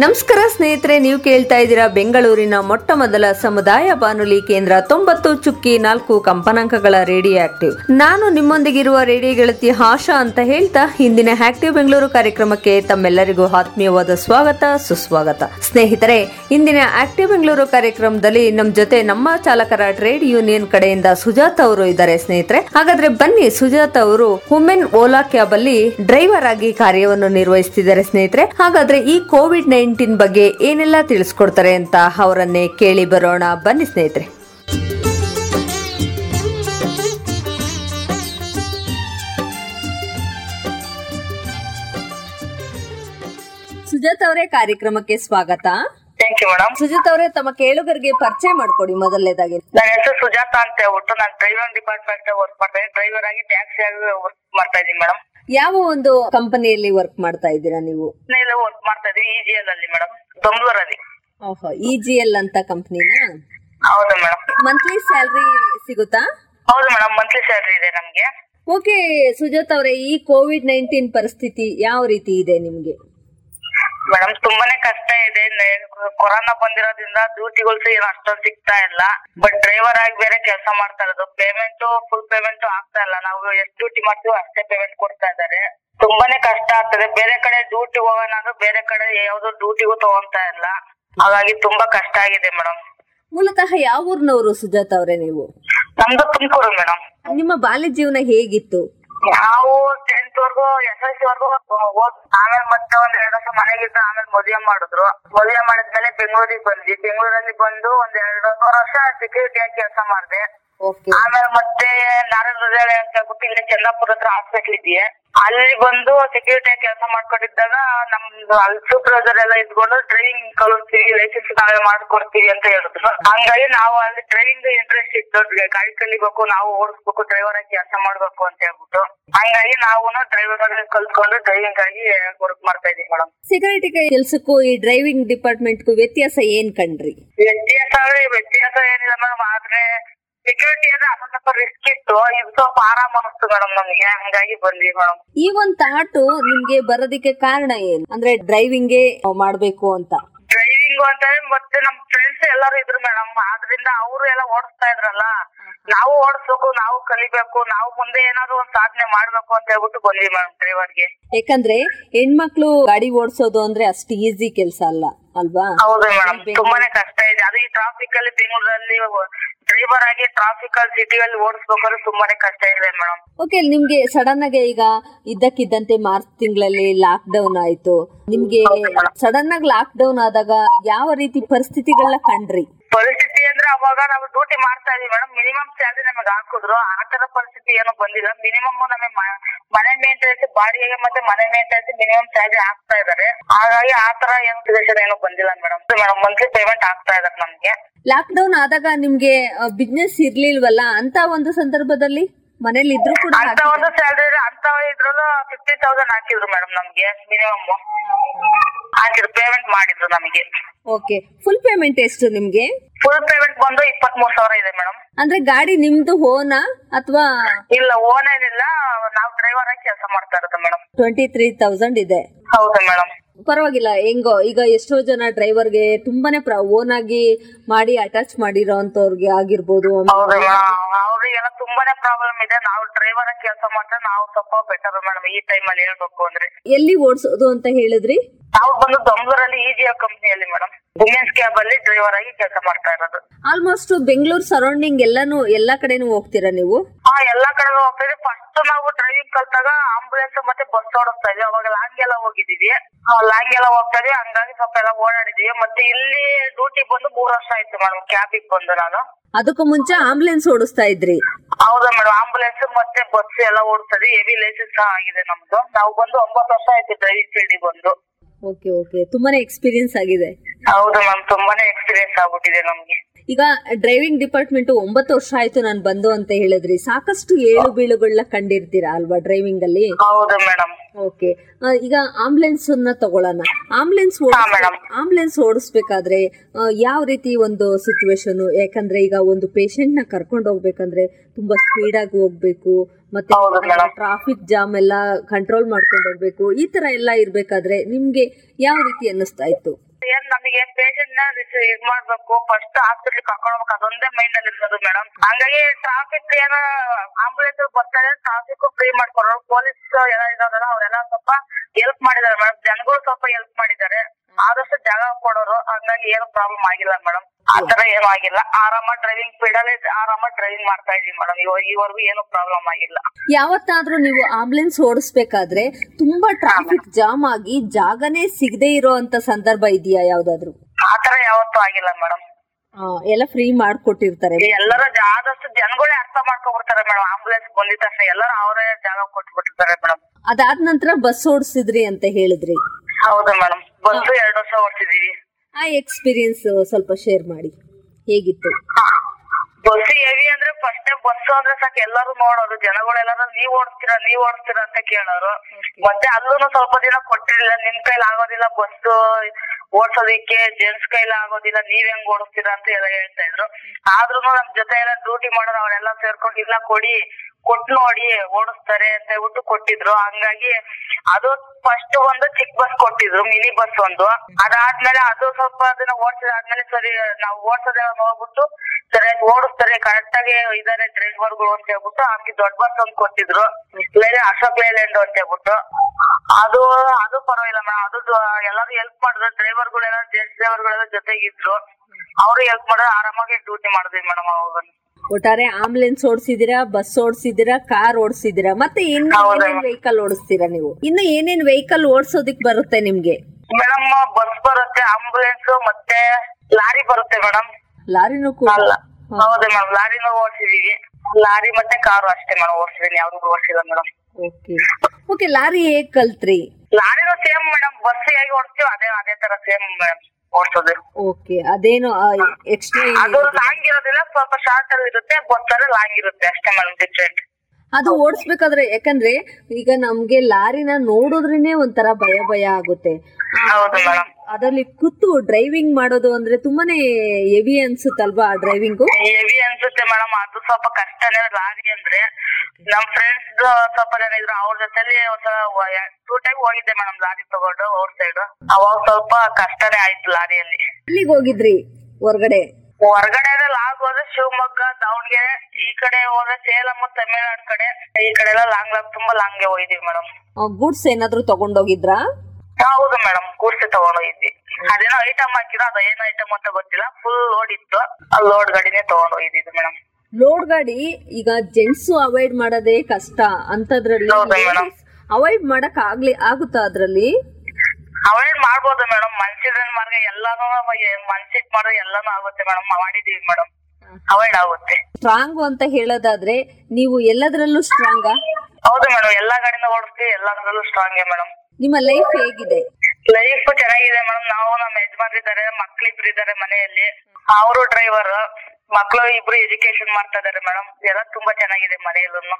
ನಮಸ್ಕಾರ ಸ್ನೇಹಿತರೆ, ನೀವು ಕೇಳ್ತಾ ಇದ್ದೀರಾ ಬೆಂಗಳೂರಿನ ಮೊಟ್ಟ ಮೊದಲ ಸಮುದಾಯ ಬಾನುಲಿ ಕೇಂದ್ರ ತೊಂಬತ್ತು ಚುಕ್ಕಿ ನಾಲ್ಕು ಕಂಪನಾಂಕಗಳ ರೇಡಿಯೋ ಆಕ್ಟಿವ್. ನಾನು ನಿಮ್ಮೊಂದಿಗಿರುವ ರೇಡಿಯೋ ಗೆಳತಿ ಆಶಾ ಅಂತ ಹೇಳ್ತಾ ಇಂದಿನ ಆಕ್ಟಿವ್ ಬೆಂಗಳೂರು ಕಾರ್ಯಕ್ರಮಕ್ಕೆ ತಮ್ಮೆಲ್ಲರಿಗೂ ಆತ್ಮೀಯವಾದ ಸ್ವಾಗತ, ಸುಸ್ವಾಗತ. ಸ್ನೇಹಿತರೆ, ಇಂದಿನ ಆಕ್ಟಿವ್ ಬೆಂಗಳೂರು ಕಾರ್ಯಕ್ರಮದಲ್ಲಿ ನಮ್ಮ ಜೊತೆ ನಮ್ಮ ಚಾಲಕರ ಟ್ರೇಡ್ ಯೂನಿಯನ್ ಕಡೆಯಿಂದ ಸುಜಾತ ಅವರು ಇದ್ದಾರೆ ಸ್ನೇಹಿತರೆ. ಹಾಗಾದ್ರೆ ಬನ್ನಿ, ಸುಜಾತ ಅವರು ವುಮೆನ್ ಓಲಾ ಕ್ಯಾಬ್ ಅಲ್ಲಿ ಡ್ರೈವರ್ ಆಗಿ ಕಾರ್ಯವನ್ನು ನಿರ್ವಹಿಸುತ್ತಿದ್ದಾರೆ ಸ್ನೇಹಿತರೆ. ಹಾಗಾದ್ರೆ ಈ ಕೋವಿಡ್ ನೈನ್ಟೀನ್ ಬಗ್ಗೆ ಏನೆಲ್ಲ ತಿಳಿಸ್ಕೊಡ್ತಾರೆ ಅಂತ ಅವರನ್ನೇ ಕೇಳಿ ಬರೋಣ. ಬನ್ನಿ ಸ್ನೇಹಿತರೆ. ಸುಜಾತ್ ಅವರೇ ಕಾರ್ಯಕ್ರಮಕ್ಕೆ ಸ್ವಾಗತ. ಥ್ಯಾಂಕ್ ಯು ಮೇಡಮ್ ಸುಜಾತ್ ಅವರೇ ತಮ್ಮ ಕೇಳುಗರಿಗೆ ಪರಿಚಯ ಮಾಡ್ಕೊಡಿ ಮೊದಲನೇದಾಗಿ. ನನ್ನ ಹೆಸರು ಸುಜಾತ ಅಂತ ಹೇಳ್ಬಿಟ್ಟು ನಾನು ಡ್ರೈವಿಂಗ್ ಡಿಪಾರ್ಟ್ಮೆಂಟ್ ವರ್ಕ್ ಮಾಡ್ತಾ ಇದ್ದೀನಿ. ಡ್ರೈವರ್ ಆಗಿ ಟ್ಯಾಕ್ಸಿ ಆಗಿ ವರ್ಕ್ ಮಾಡ್ತಾ ಇದ್ದೀನಿ ಮೇಡಮ್ ಯಾವ ಒಂದು ಕಂಪನಿಯಲ್ಲಿ ವರ್ಕ್ ಮಾಡ್ತಾ ಇದ್ದೀರಾ ನೀವು? ವರ್ಕ್ ಮಾಡ್ತಾ ಇದ್ದೀವಿ ಇಜಿಎಲ್ ಅಲ್ಲಿ ಮೇಡಮ್ ಬೆಂಗಳೂರಲ್ಲಿ. ಓಹೋ ಇಜಿಎಲ್ ಅಂತ ಕಂಪ್ನಿನಾ? ಹೌದು ಮೇಡಮ್ ಮಂತ್ಲಿ ಸ್ಯಾಲ್ರಿ ಸಿಗುತ್ತಾ? ಹೌದು ಮೇಡಮ್ ಮಂತ್ಲಿ ಸ್ಯಾಲ್ರಿ ಇದೆ ನಮ್ಗೆ. ಓಕೆ ಸುಜಾತ್ ಅವರೇ ಈ ಕೋವಿಡ್ ನೈನ್ಟೀನ್ ಪರಿಸ್ಥಿತಿ ಯಾವ ರೀತಿ ಇದೆ ನಿಮ್ಗೆ? ಮೇಡಮ್ ತುಂಬಾನೇ ಕಷ್ಟ ಇದೆ. ಕೊರೋನಾ ಬಂದಿರೋದ್ರಿಂದ ಡ್ಯೂಟಿಗಳು ಅಷ್ಟೊಂದು ಸಿಗ್ತಾ ಇಲ್ಲ. ಬಟ್ ಡ್ರೈವರ್ ಆಗಿ ಬೇರೆ ಕೆಲಸ ಮಾಡ್ತಾ ಇರೋದು. ಪೇಮೆಂಟ್ ಫುಲ್ ಪೇಮೆಂಟ್ ಆಗ್ತಾ ಇಲ್ಲ. ನಾವು ಎಷ್ಟು ಡ್ಯೂಟಿ ಮಾಡ್ತೀವೋ ಅಷ್ಟೇ ಪೇಮೆಂಟ್ ಕೊಡ್ತಾ ಇದ್ದಾರೆ. ತುಂಬಾನೇ ಕಷ್ಟ ಆಗ್ತದೆ. ಬೇರೆ ಕಡೆ ಡ್ಯೂಟಿ ಹೋಗೋಣ ಅಂದ್ರೆ ಬೇರೆ ಕಡೆ ಯಾವ್ದು ಡ್ಯೂಟಿಗೂ ತಗೊಂತಾ ಇಲ್ಲ. ಹಾಗಾಗಿ ತುಂಬಾ ಕಷ್ಟ ಆಗಿದೆ ಮೇಡಮ್ ಮೂಲತಃ ಯಾವ ಊರ್ನವರು ಸುಜಾತ ಅವರೇ ನೀವು? ನಮ್ದು ತುಮಕೂರು ಮೇಡಮ್ ನಿಮ್ಮ ಬಾಲ್ಯ ಜೀವನ ಹೇಗಿತ್ತು? ನಾವು ಟೆಂತ್ ವರ್ಗು ಎಸ್ ಎಲ್ ಸಿ ವರ್ಗು ಆಮೇಲೆ ಮತ್ತೆ ಒಂದ್ ಎರಡು ವರ್ಷ ಮನೆಗಿದ್ದ ಆಮೇಲೆ ಮದುವೆ ಮಾಡಿದ್ರು. ಮದುವೆ ಮಾಡಿದ್ಮೇಲೆ ಬೆಂಗಳೂರಿಗೆ ಬಂದ್ವಿ. ಬೆಂಗಳೂರಲ್ಲಿ ಬಂದು ಒಂದ್ ಎರಡು ವರ್ಷ ಸೆಕ್ಯೂರಿಟಿ ಆಗಿ ಕೆಲಸ ಮಾಡಿದೆ. ಆಮೇಲೆ ಮತ್ತೆ ನಾರಾಯಣ ಹೃದಯ ಅಂತ ಹೇಳ್ಬಿಟ್ಟು ಇಲ್ಲಿ ಚಂದಾಪುರ ಹತ್ರ ಹಾಸ್ಪಿಟಲ್ ಇದೆಯೇ? ಅಲ್ಲಿ ಬಂದು ಸೆಕ್ಯೂರಿಟಿ ಕೆಲಸ ಮಾಡ್ಕೊಂಡಿದ್ದಾಗ ನಮ್ದು ಅಲ್ಲಿ ಸೂಪರ್ವೈಸರ್ ಎಲ್ಲ ಇದ್ಕೊಂಡು ಡ್ರೈವಿಂಗ್ ಕಲಿಸ್ತೀವಿ ಲೈಸೆನ್ಸ್ ನಾವೇ ಮಾಡ್ಕೊಡ್ತೀವಿ ಅಂತ ಹೇಳಿದ್ರು. ಹಂಗಾಗಿ ನಾವು ಅಲ್ಲಿ ಡ್ರೈವಿಂಗ್ ಇಂಟ್ರೆಸ್ಟ್ ಇತ್ತು. ಗಾಡಿ ಕಲಿಬೇಕು ನಾವು ಓಡಿಸ್ಬೇಕು ಡ್ರೈವರ್ ಆಗಿ ಕೆಲಸ ಮಾಡ್ಬೇಕು ಅಂತ ಹೇಳ್ಬಿಟ್ಟು. ಹಂಗಾಗಿ ನಾವು ಡ್ರೈವರ್ ಆಗಿ ಕಲ್ತ್ಕೊಂಡು ಡ್ರೈವಿಂಗ್ ಆಗಿ ವರ್ಕ್ ಮಾಡ್ತಾ ಇದೀವಿ ಮೇಡಮ್ ಸೆಕ್ಯೂರಿಟಿ ಕೆಲಸಕ್ಕೂ ಈ ಡ್ರೈವಿಂಗ್ ಡಿಪಾರ್ಟ್ಮೆಂಟ್ ವ್ಯತ್ಯಾಸ ಏನ್ ಕಂಡ್ರಿ ವ್ಯತ್ಯಾಸ ವ್ಯತ್ಯಾಸ ಏನಿಲ್ಲ ಮೇಡಮ್ ಆದ್ರೆ ಸೆಕ್ಯೂರಿಟಿ ಅಂದ್ರೆ ಅದೊಂದ್ ಸ್ವಲ್ಪ ರಿಸ್ಕ್ ಇತ್ತು. ಇದು ಸ್ವಲ್ಪ ಆರಾಮ್ ಅನಿಸ್ತು ಮೇಡಮ್ ನಮ್ಗೆ. ಹಂಗಾಗಿ ಬಂದ್ವಿ ಮೇಡಮ್ ಈ ಒಂದ್ ಥಾಟ್ ನಿಮ್ಗೆ ಬರೋದಿಕ್ಕೆ ಕಾರಣ ಏನು? ಅಂದ್ರೆ ಡ್ರೈವಿಂಗ್ ಮಾಡ್ಬೇಕು ಅಂತ. ಡ್ರೈವಿಂಗ್ ಅಂತ ಮತ್ತೆ ನಮ್ ಫ್ರೆಂಡ್ಸ್ ಎಲ್ಲಾರು ಇದ್ರು ಮೇಡಮ್ ಆದ್ರಿಂದ ಅವರು ಎಲ್ಲ ಓಡಿಸ್ತಾ ಇದ್ರಲ್ಲ. ನಾವು ಓಡಿಸ್ಬೇಕು ನಾವು ಕಲಿಬೇಕು ನಾವು ಮುಂದೆ ಏನಾದ್ರು ಒಂದ್ ಸಾಧನೆ ಮಾಡ್ಬೇಕು ಅಂತ ಹೇಳ್ಬಿಟ್ಟು ಬಂದ್ವಿ ಮೇಡಮ್ ಡ್ರೈವರ್ಗೆ ಯಾಕಂದ್ರೆ ಹೆಣ್ಮಕ್ಳು ಗಾಡಿ ಓಡಿಸೋದು ಅಂದ್ರೆ ಅಷ್ಟು ಈಸಿ ಕೆಲ್ಸ ಅಲ್ಲ ಅಲ್ವಾ? ಹೌದು ಮೇಡಮ್ ತುಂಬಾನೇ ಕಷ್ಟ ಇದೆ. ಅದು ಈ ಟ್ರಾಫಿಕ್ ಅಲ್ಲಿ ಬೆಂಗಳೂರಲ್ಲಿ ಡ್ರೈವರ್ ಆಗಿ ಟ್ರಾಫಿಕ್ ಅಲ್ಲಿ ಸಿಟಿಯಲ್ಲಿ ಓಡಿಸ್ಬೇಕಾದ್ರೆ ತುಂಬಾನೇ ಕಷ್ಟ ಇದೆ ಮೇಡಮ್ ಓಕೆ ನಿಮ್ಗೆ ಸಡನ್ ಆಗಿ ಈಗ ಇದ್ದಕ್ಕಿದ್ದಂತೆ ಮಾರ್ಚ್ ತಿಂಗಳಲ್ಲಿ ಲಾಕ್ ಡೌನ್ ಆಯ್ತು. ನಿಮ್ಗೆ ಸಡನ್ ಆಗಿ ಲಾಕ್ ಡೌನ್ ಆದಾಗ ಯಾವ ರೀತಿ ಪರಿಸ್ಥಿತಿಗಳನ್ನ ಕಂಡ್ರಿ? ಪರಿಸ್ಥಿತಿ ಅಂದ್ರೆ ಅವಾಗ ನಾವು ಡ್ಯೂಟಿ ಮಾಡ್ತಾ ಇದೀವಿ. ಮೇಡಮ್ ಮಿನಿಮಮ್ ಸ್ಯಾಲರಿ ನಮಗೆ ಹಾಕಿದ್ರು. ಆ ತರ ಪರಿಸ್ಥಿತಿ ಏನು ಬಂದಿಲ್ಲ. ಮಿನಿಮಮ್ ನಮಗೆ ಮನೆ ಮೇಂಟೆನೆನ್ಸ್ ಬಾಡಿಗೆಗೆ ಮತ್ತೆ ಮನೆ ಮೇಂಟೆನೆನ್ಸ್ ಮಿನಿಮಮ್ ಸ್ಯಾಲರಿ ಹಾಕ್ತಾ ಇದಾರೆ ಹಾಗಾಗಿ ಆ ತರ ಏನು ಸಿಚುವೇಶನ್ ಏನು ಬಂದಿಲ್ಲ ಮೇಡಮ್ ಮೇಡಮ್ ಮಂತ್ಲಿ ಪೇಮೆಂಟ್ ಆಗ್ತಾ ಇದಾರೆ ನಮ್ಗೆ. ಲಾಕ್ ಡೌನ್ ಆದಾಗ ನಿಮ್ಗೆ ಬಿಸ್ನೆಸ್ ಇರ್ಲಿಲ್ವಲ್ಲ? ಅಂತ ಒಂದು ಸಂದರ್ಭದಲ್ಲಿ ಮನೇಲಿ ಇದ್ರು ಕೂಡ ಅಂತ ಒಂದು ಸ್ಯಾಲರಿ ಅಂತ ಇದ್ರಲ್ಲೂ ಫಿಫ್ಟಿ ತೌಸಂಡ್ ಹಾಕಿದ್ರು ಮೇಡಮ್ ನಮ್ಗೆ ಮಿನಿಮಮ್ ಹಾಕಿದ್ರು ಪೇಮೆಂಟ್ ಮಾಡಿದ್ರು ನಮಗೆ. ಓಕೆ ಫುಲ್ ಪೇಮೆಂಟ್ ಎಷ್ಟು ನಿಮ್ಗೆ? ಫುಲ್ ಪೇಮೆಂಟ್ ಬಂದು ಇಪ್ಪತ್ತ್ ಮೂರ್ ಸಾವಿರ ಇದೆ ಮೇಡಮ್ ಅಂದ್ರೆ ಗಾಡಿ ನಿಮ್ದು ಓನಾ ಅಥವಾ ಇಲ್ಲ ಓನ್ ಏನಿಲ್ಲ ನಾವು ಡ್ರೈವರ್ ಆಗಿ ಕೆಲಸ ಮಾಡ್ತಾ ಇರೋದು ಮೇಡಮ್ ಟ್ವೆಂಟಿ ತ್ರೀ ತೌಸಂಡ್ ಇದೆ. ಹೌದು ಮೇಡಮ್ ಪರವಾಗಿಲ್ಲ ಹೆಂಗೋ ಈಗ ಎಷ್ಟೋ ಜನ ಡ್ರೈವರ್ಗೆ ತುಂಬಾನೇ ಓನ್ ಆಗಿ ಮಾಡಿ ಅಟ್ಯಾಚ್ ಮಾಡಿರೋ ಅಂತವ್ರಿಗೆ ಆಗಿರ್ಬೋದು ಹೌದು ಮೇಡಮ್ ಅವ್ರಿಗೆಲ್ಲ ತುಂಬಾನೇ ಪ್ರಾಬ್ಲಮ್ ಇದೆ. ನಾವು ಡ್ರೈವರ್ ಕೆಲಸ ಮಾಡ್ತಾರೆ ನಾವು ಸ್ವಲ್ಪ ಬೆಟರ್ ಮೇಡಮ್ ಈ ಟೈಮ್ ಅಲ್ಲಿ ಹೇಳ್ಬೇಕು ಅಂದ್ರೆ. ಎಲ್ಲಿ ಓಡಿಸೋದು ಅಂತ ಹೇಳಿದ್ರಿ? ನಾವು ಬಂದು ಬೆಂಗಳೂರಲ್ಲಿ ಇಜಿಆರ್ ಕಂಪ್ನಿಯಲ್ಲಿ ಮೇಡಮ್ ವುಮೆನ್ಸ್ ಕ್ಯಾಬ್ ಅಲ್ಲಿ ಡ್ರೈವರ್ ಆಗಿ ಕೆಲಸ ಮಾಡ್ತಾ ಇರೋದು. ಆಲ್ಮೋಸ್ಟ್ ಬೆಂಗಳೂರು ಸರೌಂಡಿಂಗ್ ಎಲ್ಲಾನು ಎಲ್ಲಾ ಕಡೆನೂ ಹೋಗ್ತೀರಾ ನೀವು? ಹಾ ಎಲ್ಲಾ ಕಡೆ ಹೋಗ್ತಿದ್ವಿ. ಫಸ್ಟ್ ನಾವು ಡ್ರೈವಿಂಗ್ ಕಲ್ತಾಗ ಆಂಬುಲೆನ್ಸ್ ಮತ್ತೆ ಬಸ್ ಓಡಿಸ್ತಾ ಇದ್ವಿ. ಅವಾಗ ಲಾಂಗ್ ಎಲ್ಲ ಹೋಗಿದೀವಿ ಲಾಂಗ್ ಎಲ್ಲ ಹೋಗ್ತಾ ಇದ್ವಿ. ಹಂಗಾಗಿ ಸ್ವಲ್ಪ ಎಲ್ಲ ಓಡಾಡಿದೀವಿ ಮತ್ತೆ ಇಲ್ಲಿ ಡ್ಯೂಟಿ ಬಂದು ಮೂರು ವರ್ಷ ಆಯ್ತು ಮೇಡಮ್ ಕ್ಯಾಬಿಗೆ ಬಂದು ನಾನು. ಅದಕ್ಕೂ ಮುಂಚೆ ಆಂಬುಲೆನ್ಸ್ ಓಡಿಸ್ತಾ ಇದ್ರಿ? ಹೌದಾ ಮೇಡಮ್ ಆಂಬುಲೆನ್ಸ್ ಮತ್ತೆ ಬಸ್ ಎಲ್ಲ ಓಡಿಸ್ತದೆ ಹೆವಿ ಲೈಸೆನ್ಸ್ ಸಹ ಆಗಿದೆ ನಮ್ದು. ನಾವು ಬಂದು ಒಂಬತ್ತು ವರ್ಷ ಆಯ್ತು ಡ್ರೈವಿಂಗ್ ಫೀಲ್ಡಿಗೆ ಬಂದು. ಓಕೆ ಓಕೆ ತುಂಬಾನೇ ಎಕ್ಸ್ಪೀರಿಯನ್ಸ್ ಆಗಿದೆ. ಹೌದು ಮ್ಯಾಮ್ ತುಂಬಾನೇ ಎಕ್ಸ್ಪೀರಿಯನ್ಸ್ ಆಗ್ಬಿಟ್ಟಿದೆ ನಮ್ಗೆ. ಈಗ ಡ್ರೈವಿಂಗ್ ಡಿಪಾರ್ಟ್ಮೆಂಟ್ ಒಂಬತ್ತು ವರ್ಷ ಆಯ್ತು ನಾನು ಬಂದು ಅಂತ ಹೇಳಿದ್ರಿ. ಸಾಕಷ್ಟು ಏಳು ಬೀಳುಗಳನ್ನ ಕಂಡಿರ್ತೀರಾ ಅಲ್ವಾ ಡ್ರೈವಿಂಗ್ ಅಲ್ಲಿ? ಹೌದು ಮೇಡಮ್ ಓಕೆ ಈಗ ಆಂಬುಲೆನ್ಸ್ ಅನ್ನ ತಗೊಳ್ಳೋಣ ಆಂಬುಲೆನ್ಸ್. ಆಂಬುಲೆನ್ಸ್ ಓಡಿಸ್ಬೇಕಾದ್ರೆ ಯಾವ ರೀತಿ ಒಂದು ಸಿಚುವೇಶನ್ ಯಾಕಂದ್ರೆ ಈಗ ಒಂದು ಪೇಷಂಟ್ನ ಕರ್ಕೊಂಡು ಹೋಗ್ಬೇಕಂದ್ರೆ ತುಂಬಾ ಸ್ಪೀಡ್ ಆಗಿ ಹೋಗ್ಬೇಕು. ಮತ್ತೆ ಟ್ರಾಫಿಕ್ ಜಾಮ್ ಎಲ್ಲ ಕಂಟ್ರೋಲ್ ಮಾಡ್ಕೊಂಡು ಹೋಗ್ಬೇಕು. ಈ ತರ ಎಲ್ಲ ಇರ್ಬೇಕಾದ್ರೆ ನಿಮ್ಗೆ ಯಾವ ರೀತಿ ಅನ್ನಿಸ್ತಾ ಇತ್ತು? ಏನ್ ನಮಗೆ ಪೇಷಂಟ್ನ ಇದ್ ಮಾಡ್ಬೇಕು ಫಸ್ಟ್ ಹಾಸ್ಪಿಟಲ್ ಕರ್ಕೊಂಡು ಹೋಗ್ಬೇಕು ಅದೊಂದೇ ಮೈಂಡ್ ಅಲ್ಲಿ ಇರೋದು ಮೇಡಮ್ ಹಂಗಾಗಿ ಟ್ರಾಫಿಕ್ ಏನ ಆಂಬುಲೆನ್ಸ್ ಬರ್ತಾರೆ ಟ್ರಾಫಿಕ್ ಫ್ರೀ ಮಾಡ್ಕೊಡೋರು ಪೊಲೀಸ್ ಎಲ್ಲ ಇದಾರಲ್ಲ ಅವರೆಲ್ಲ ಸ್ವಲ್ಪ ಹೆಲ್ಪ್ ಮಾಡಿದಾರೆ ಮೇಡಮ್ ಜನಗಳು ಸ್ವಲ್ಪ ಹೆಲ್ಪ್ ಮಾಡಿದ್ದಾರೆ. ಆದಷ್ಟು ಜಾಗ ಕೊಡೋರು ಹಂಗಾಗಿ ಏನು ಪ್ರಾಬ್ಲಮ್ ಆಗಿಲ್ಲ ಮೇಡಮ್ ಆತರ ಏನು ಆಗಿಲ್ಲ. ಆರಾಮ ಡ್ರೈವಿಂಗ್ ಸ್ಪೀಡ್ ಆರಾಮ ಡ್ರೈವಿಂಗ್ ಮಾಡ್ತಾ ಇದೀವಿ ಮೇಡಮ್ ಇವಾಗ ಈವರೆಗೂ ಏನು ಪ್ರಾಬ್ಲಮ್ ಆಗಿಲ್ಲ. ಯಾವತ್ತಾದ್ರೂ ನೀವು ಆಂಬುಲೆನ್ಸ್ ಓಡಿಸ್ಬೇಕಾದ್ರೆ ತುಂಬಾ ಟ್ರಾಫಿಕ್ ಜಾಮ್ ಆಗಿ ಜಾಗನೇ ಸಿಗದೆ ಇರೋ ಅಂತ ಸಂದರ್ಭ ಇದೆಯಾ ಯಾವ್ದಾದ್ರು? ಆತರ ಯಾವತ್ತೂ ಆಗಿಲ್ಲ ಮೇಡಮ್ ಎಲ್ಲ ಫ್ರೀ ಮಾಡ್ಕೊಟ್ಟಿರ್ತಾರೆ. ಎಲ್ಲರೂ ಆದಷ್ಟು ಜನಗಳೇ ಅರ್ಥ ಮಾಡ್ಕೊಬಿಡ್ತಾರೆ ಮೇಡಮ್ ಆಂಬುಲೆನ್ಸ್ ಬಂದಿದ ತಕ್ಷಣ ಎಲ್ಲರೂ ಅವರೇ ಜಾಗ ಕೊಟ್ಬಿಟ್ಟಿರ್ತಾರೆ ಮೇಡಮ್ ಅದಾದ ನಂತರ ಬಸ್ ಓಡಿಸಿದ್ರಿ ಅಂತ ಹೇಳಿದ್ರಿ. ಹೌದು ಮೇಡಮ್ ಬಸ್ ಎರಡು ವರ್ಷ ಓಡಿಸಿದೀವಿ ಆ ಎಕ್ಸ್ಪೀರಿಯನ್ಸ್ ಸ್ವಲ್ಪ ಶೇರ್ ಮಾಡಿ. ಹೇಗಿತ್ತು? ಬಸ್ ಹೆವಿ ಅಂದ್ರೆ ಫಸ್ಟ್ ಬಸ್ ಅಂದ್ರೆ ಸಾಕು ಎಲ್ಲರೂ ನೋಡೋರು ಜನಗಳೆಲ್ಲರೂ ನೀವ್ ಓಡಿಸ್ತೀರಾ ನೀವ್ ಓಡಿಸ್ತೀರಾ ಅಂತ ಕೇಳೋರು. ಮತ್ತೆ ಅಲ್ಲೂ ಸ್ವಲ್ಪ ದಿನ ಕೊಟ್ಟಿರಲಿಲ್ಲ ನಿಮ್ ಕೈಲಿ ಆಗೋದಿಲ್ಲ ಬಸ್ ಓಡ್ಸೋದಿಕ್ಕೆ ಜೆಂಟ್ಸ್ ಕೈಲಿ ಆಗೋದಿಲ್ಲ ನೀವ್ ಹೆಂಗ್ ಓಡಿಸ್ತೀರಾ ಅಂತ ಎಲ್ಲ ಹೇಳ್ತಾ ಇದ್ರು. ಆದ್ರೂ ನಮ್ ಜೊತೆ ಎಲ್ಲ ಡ್ಯೂಟಿ ಮಾಡೋರು ಅವರೆಲ್ಲ ಸೇರ್ಕೊಂಡು ಇಲ್ಲ ಕೊಡಿ ಕೊಟ್ಟು ನೋಡಿ ಓಡಿಸ್ತಾರೆ ಅಂತ ಹೇಳ್ಬಿಟ್ಟು ಕೊಟ್ಟಿದ್ರು. ಹಂಗಾಗಿ ಅದು ಫಸ್ಟ್ ಒಂದು ಚಿಕ್ಕ ಬಸ್ ಕೊಟ್ಟಿದ್ರು ಮಿನಿ ಬಸ್ ಒಂದು. ಅದಾದ್ಮೇಲೆ ಅದು ಸ್ವಲ್ಪ ಅದನ್ನ ಓಡಿಸಿದಾದ್ಮೇಲೆ ಸರಿ, ನಾವು ಓಡಿಸೋದೇ ನೋಡ್ಬಿಟ್ಟು ಸರಿಯಾಗಿ ಓಡಿಸ್ತಾರೆ. ಕರೆಕ್ಟ್ ಆಗಿ ಇದಾರೆ ಡ್ರೈವರ್ಗಳು ಅಂತ ಹೇಳ್ಬಿಟ್ಟು ಆಮೇಲೆ ದೊಡ್ಡ ಬಸ್ ಒಂದು ಕೊಟ್ಟಿದ್ರು. ಬೇರೆ ಅಶೋಕ್ ಲೇಲ್ಯಾಂಡ್ ಅಂತ ಹೇಳ್ಬಿಟ್ಟು. ಅದು ಅದು ಪರವಾಗಿಲ್ಲ ಮೇಡಮ್ ಅದು ಎಲ್ಲರೂ ಹೆಲ್ಪ್ ಮಾಡಿದ್ರು. ಡ್ರೈವರ್ಗಳೆಲ್ಲ ಜೆಂಟ್ಸ್ ಡ್ರೈವರ್ಗಳೆಲ್ಲ ಜೊತೆಗಿದ್ರು. ಅವರು ಹೆಲ್ಪ್ ಮಾಡಿದ್ರೆ. ಆರಾಮಾಗಿ ಡ್ಯೂಟಿ ಮಾಡಿದ್ವಿ ಮೇಡಮ್ ಅವಾಗ ಒಟ್ಟಾರೆ ಆಂಬುಲೆನ್ಸ್ ಓಡಿಸಿದಿರಾ ಬಸ್ ಓಡಿಸಿದಿರಾ ಕಾರ್ ಓಡಿಸಿದಿರಾ ಮತ್ತೆ ಇನ್ನು ಏನೇನ್ ವೆಹಿಕಲ್ ಓಡಿಸ್ತೀರಾ ನೀವು? ಇನ್ನು ಏನೇನ್ ವೆಹಿಕಲ್ ಓಡಿಸೋದಿಕ್ ಬರುತ್ತೆ ನಿಮ್ಗೆ? ಮೇಡಮ್ ಬಸ್ ಬರುತ್ತೆ ಆಂಬುಲೆನ್ಸ್ ಮತ್ತೆ ಲಾರಿ ಬರುತ್ತೆ ಮೇಡಮ್. ಲಾರಿನೂ ಕೂಡ. ಹೌದು ಮೇಡಮ್ ಲಾರಿನೂ ಓಡಿಸಿದೀವಿ. ಲಾರಿ ಮತ್ತೆ ಕಾರು ಅಷ್ಟೇ ಮೇಡಮ್ ಓಡಿಸಿದೀನಿ ಯಾವ್ದು ಓಡಿಸಿಲ್ಲ ಮೇಡಮ್. ಓಕೆ ಓಕೆ ಲಾರಿ ಹೇಗ್ ಕಲ್ತ್ರಿ? ಲಾರಿನೂ ಸೇಮ್ ಮೇಡಮ್ ಬಸ್ ಹೇಗೆ ಓಡಿಸ್ತೀವಿ ಅದೇ ಅದೇ ತರ ಸೇಮ್ ಮೇಡಮ್. ಓಡಿಸೋದು ಓಕೆ ಅದೇನು ಎಕ್ಸ್ಟ್ರಾ ಅದು ಲಾಂಗ್ ಇರೋದಿಲ್ಲ ಸ್ವಲ್ಪ ಶಾರ್ಟ್ ಅಲ್ಲಿ ಇರುತ್ತೆ ಬರ್ತಾರೆ ಲಾಂಗ್ ಇರುತ್ತೆ ಅಷ್ಟೇ ಮೇಡಮ್ ಡಿಫ್ರೆಂಟ್ ಅದು ಓಡಿಸ್ಬೇಕಾದ್ರೆ ಯಾಕಂದ್ರೆ ಈಗ ನಮ್ಗೆ ಲಾರಿನ ನೋಡೋದ್ರೇನೆ ಒಂಥರ ಭಯ ಭಯ ಆಗುತ್ತೆ. ಅದರಲ್ಲಿ ಕೂತು ಡ್ರೈವಿಂಗ್ ಮಾಡೋದು ಅಂದ್ರೆ ತುಂಬಾನೇ ಹೆವಿ ಅನ್ಸುತ್ತಲ್ವಾ ಡ್ರೈವಿಂಗು ಹೆವಿ ಅನ್ಸುತ್ತೆ ಮೇಡಮ್ ಅದು ಸ್ವಲ್ಪ ಕಷ್ಟನೇ ಲಾರಿ ಅಂದ್ರೆ ನಮ್ ಫ್ರೆಂಡ್ಸ್ ಸ್ವಲ್ಪ ಜನ ಇದ್ರು ಅವ್ರ ಜೊತೆಲಿ ಟೂ ಟೈಮ್ ಹೋಗಿದ್ದೆ ಮೇಡಮ್ ಲಾರಿ ತಗೊಂಡು ಅವ್ರ ಸೈಡ್ ಅವಾಗ ಸ್ವಲ್ಪ ಕಷ್ಟನೇ ಆಯ್ತು ಲಾರಿಯಲ್ಲಿ. ಎಲ್ಲಿಗೆ ಹೋಗಿದ್ರಿ ಹೊರ್ಗಡೆ? ಹೊರಗಡೆ ಲಾಂಗ್ ಹೋದ್ರೆ ಶಿವಮೊಗ್ಗ ದಾವಣಗೆರೆ ಈ ಕಡೆ ಹೋದ್ರೆ ಸೇಲಂ ತಮಿಳ್ನಾಡು ಕಡೆ. ಈ ಕಡೆ ಎಲ್ಲ ಲಾಂಗ್ ಲಾಂಗ್ ತುಂಬಾ ಲಾಂಗ್ಗೆ ಹೋಗಿದೀವಿ ಮೇಡಮ್ ಗೂಡ್ಸ್ ಏನಾದ್ರು ತಗೊಂಡೋಗಿದ್ರಾ? ಹೌದು ಮೇಡಮ್ ಕೂರ್ಸಿ ತಗೊಂಡೋಗಿದ್ವಿ. ಅದೇನೋ ಐಟಮ್ ಹಾಕಿರೋ ಅದು ಏನ್ ಐಟಮ್ ಅಂತ ಗೊತ್ತಿಲ್ಲ ಫುಲ್ ಲೋಡ್ ಇತ್ತು. ಆ ಲೋಡ್ ಗಾಡಿನೇ ತಗೊಂಡೋಗಿದ್ದು ಮೇಡಮ್ ಲೋಡ್ ಗಾಡಿ ಈಗ ಜೆಂಟ್ಸ್ ಅವಾಯ್ಡ್ ಮಾಡೋದೇ ಕಷ್ಟ ಅಂತದ್ರಲ್ಲಿ ಹೌದಾ? ಅವಾಯ್ಡ್ ಮಾಡಕ್ ಆಗ್ಲಿ ಆಗುತ್ತಾ ಅದ್ರಲ್ಲಿ? ಅವಾಯ್ಡ್ ಮಾಡ್ಬೋದು ಮೇಡಮ್ ಮನ್ಸಿದ್ರೆ ಮಾರ್ಗ ಎಲ್ಲಾನು ಮನ್ಸಿಟ್ ಮಾಡಿದ್ರೆ ಎಲ್ಲಾನು ಆಗುತ್ತೆ ಮೇಡಮ್ ಮಾಡಿದೀವಿ ಮೇಡಮ್ ಅವಾಯ್ಡ್ ಆಗುತ್ತೆ. ಸ್ಟ್ರಾಂಗ್ ಅಂತ ಹೇಳೋದಾದ್ರೆ ನೀವು ಎಲ್ಲದರಲ್ಲೂ ಸ್ಟ್ರಾಂಗ್ ಹೌದು ಮೇಡಮ್ ಎಲ್ಲಾ ಗಾಡಿನ ಓಡಿಸ್ತೀವಿ ಎಲ್ಲಾದ್ರಲ್ಲೂ ಸ್ಟ್ರಾಂಗ್ ಮೇಡಮ್ ನಿಮ್ಮ ಲೈಫ್ ಹೇಗಿದೆ? ಲೈಫ್ ಚೆನ್ನಾಗಿದೆ ಮೇಡಮ್ ನಾವು ನಮ್ಮ ಯಜಮಾನ್ರಿದ್ದಾರೆ ಮಕ್ಳಿಬ್ರು ಇದ್ದಾರೆ ಮನೆಯಲ್ಲಿ ಅವರು ಡ್ರೈವರ್ ಮಕ್ಳು ಇಬ್ರು ಎಜುಕೇಶನ್ ಮಾಡ್ತಾ ಇದಾರೆ ಮೇಡಮ್ ಎಲ್ಲ ತುಂಬಾ ಚೆನ್ನಾಗಿದೆ ಮನೆಯಲ್ಲೂ.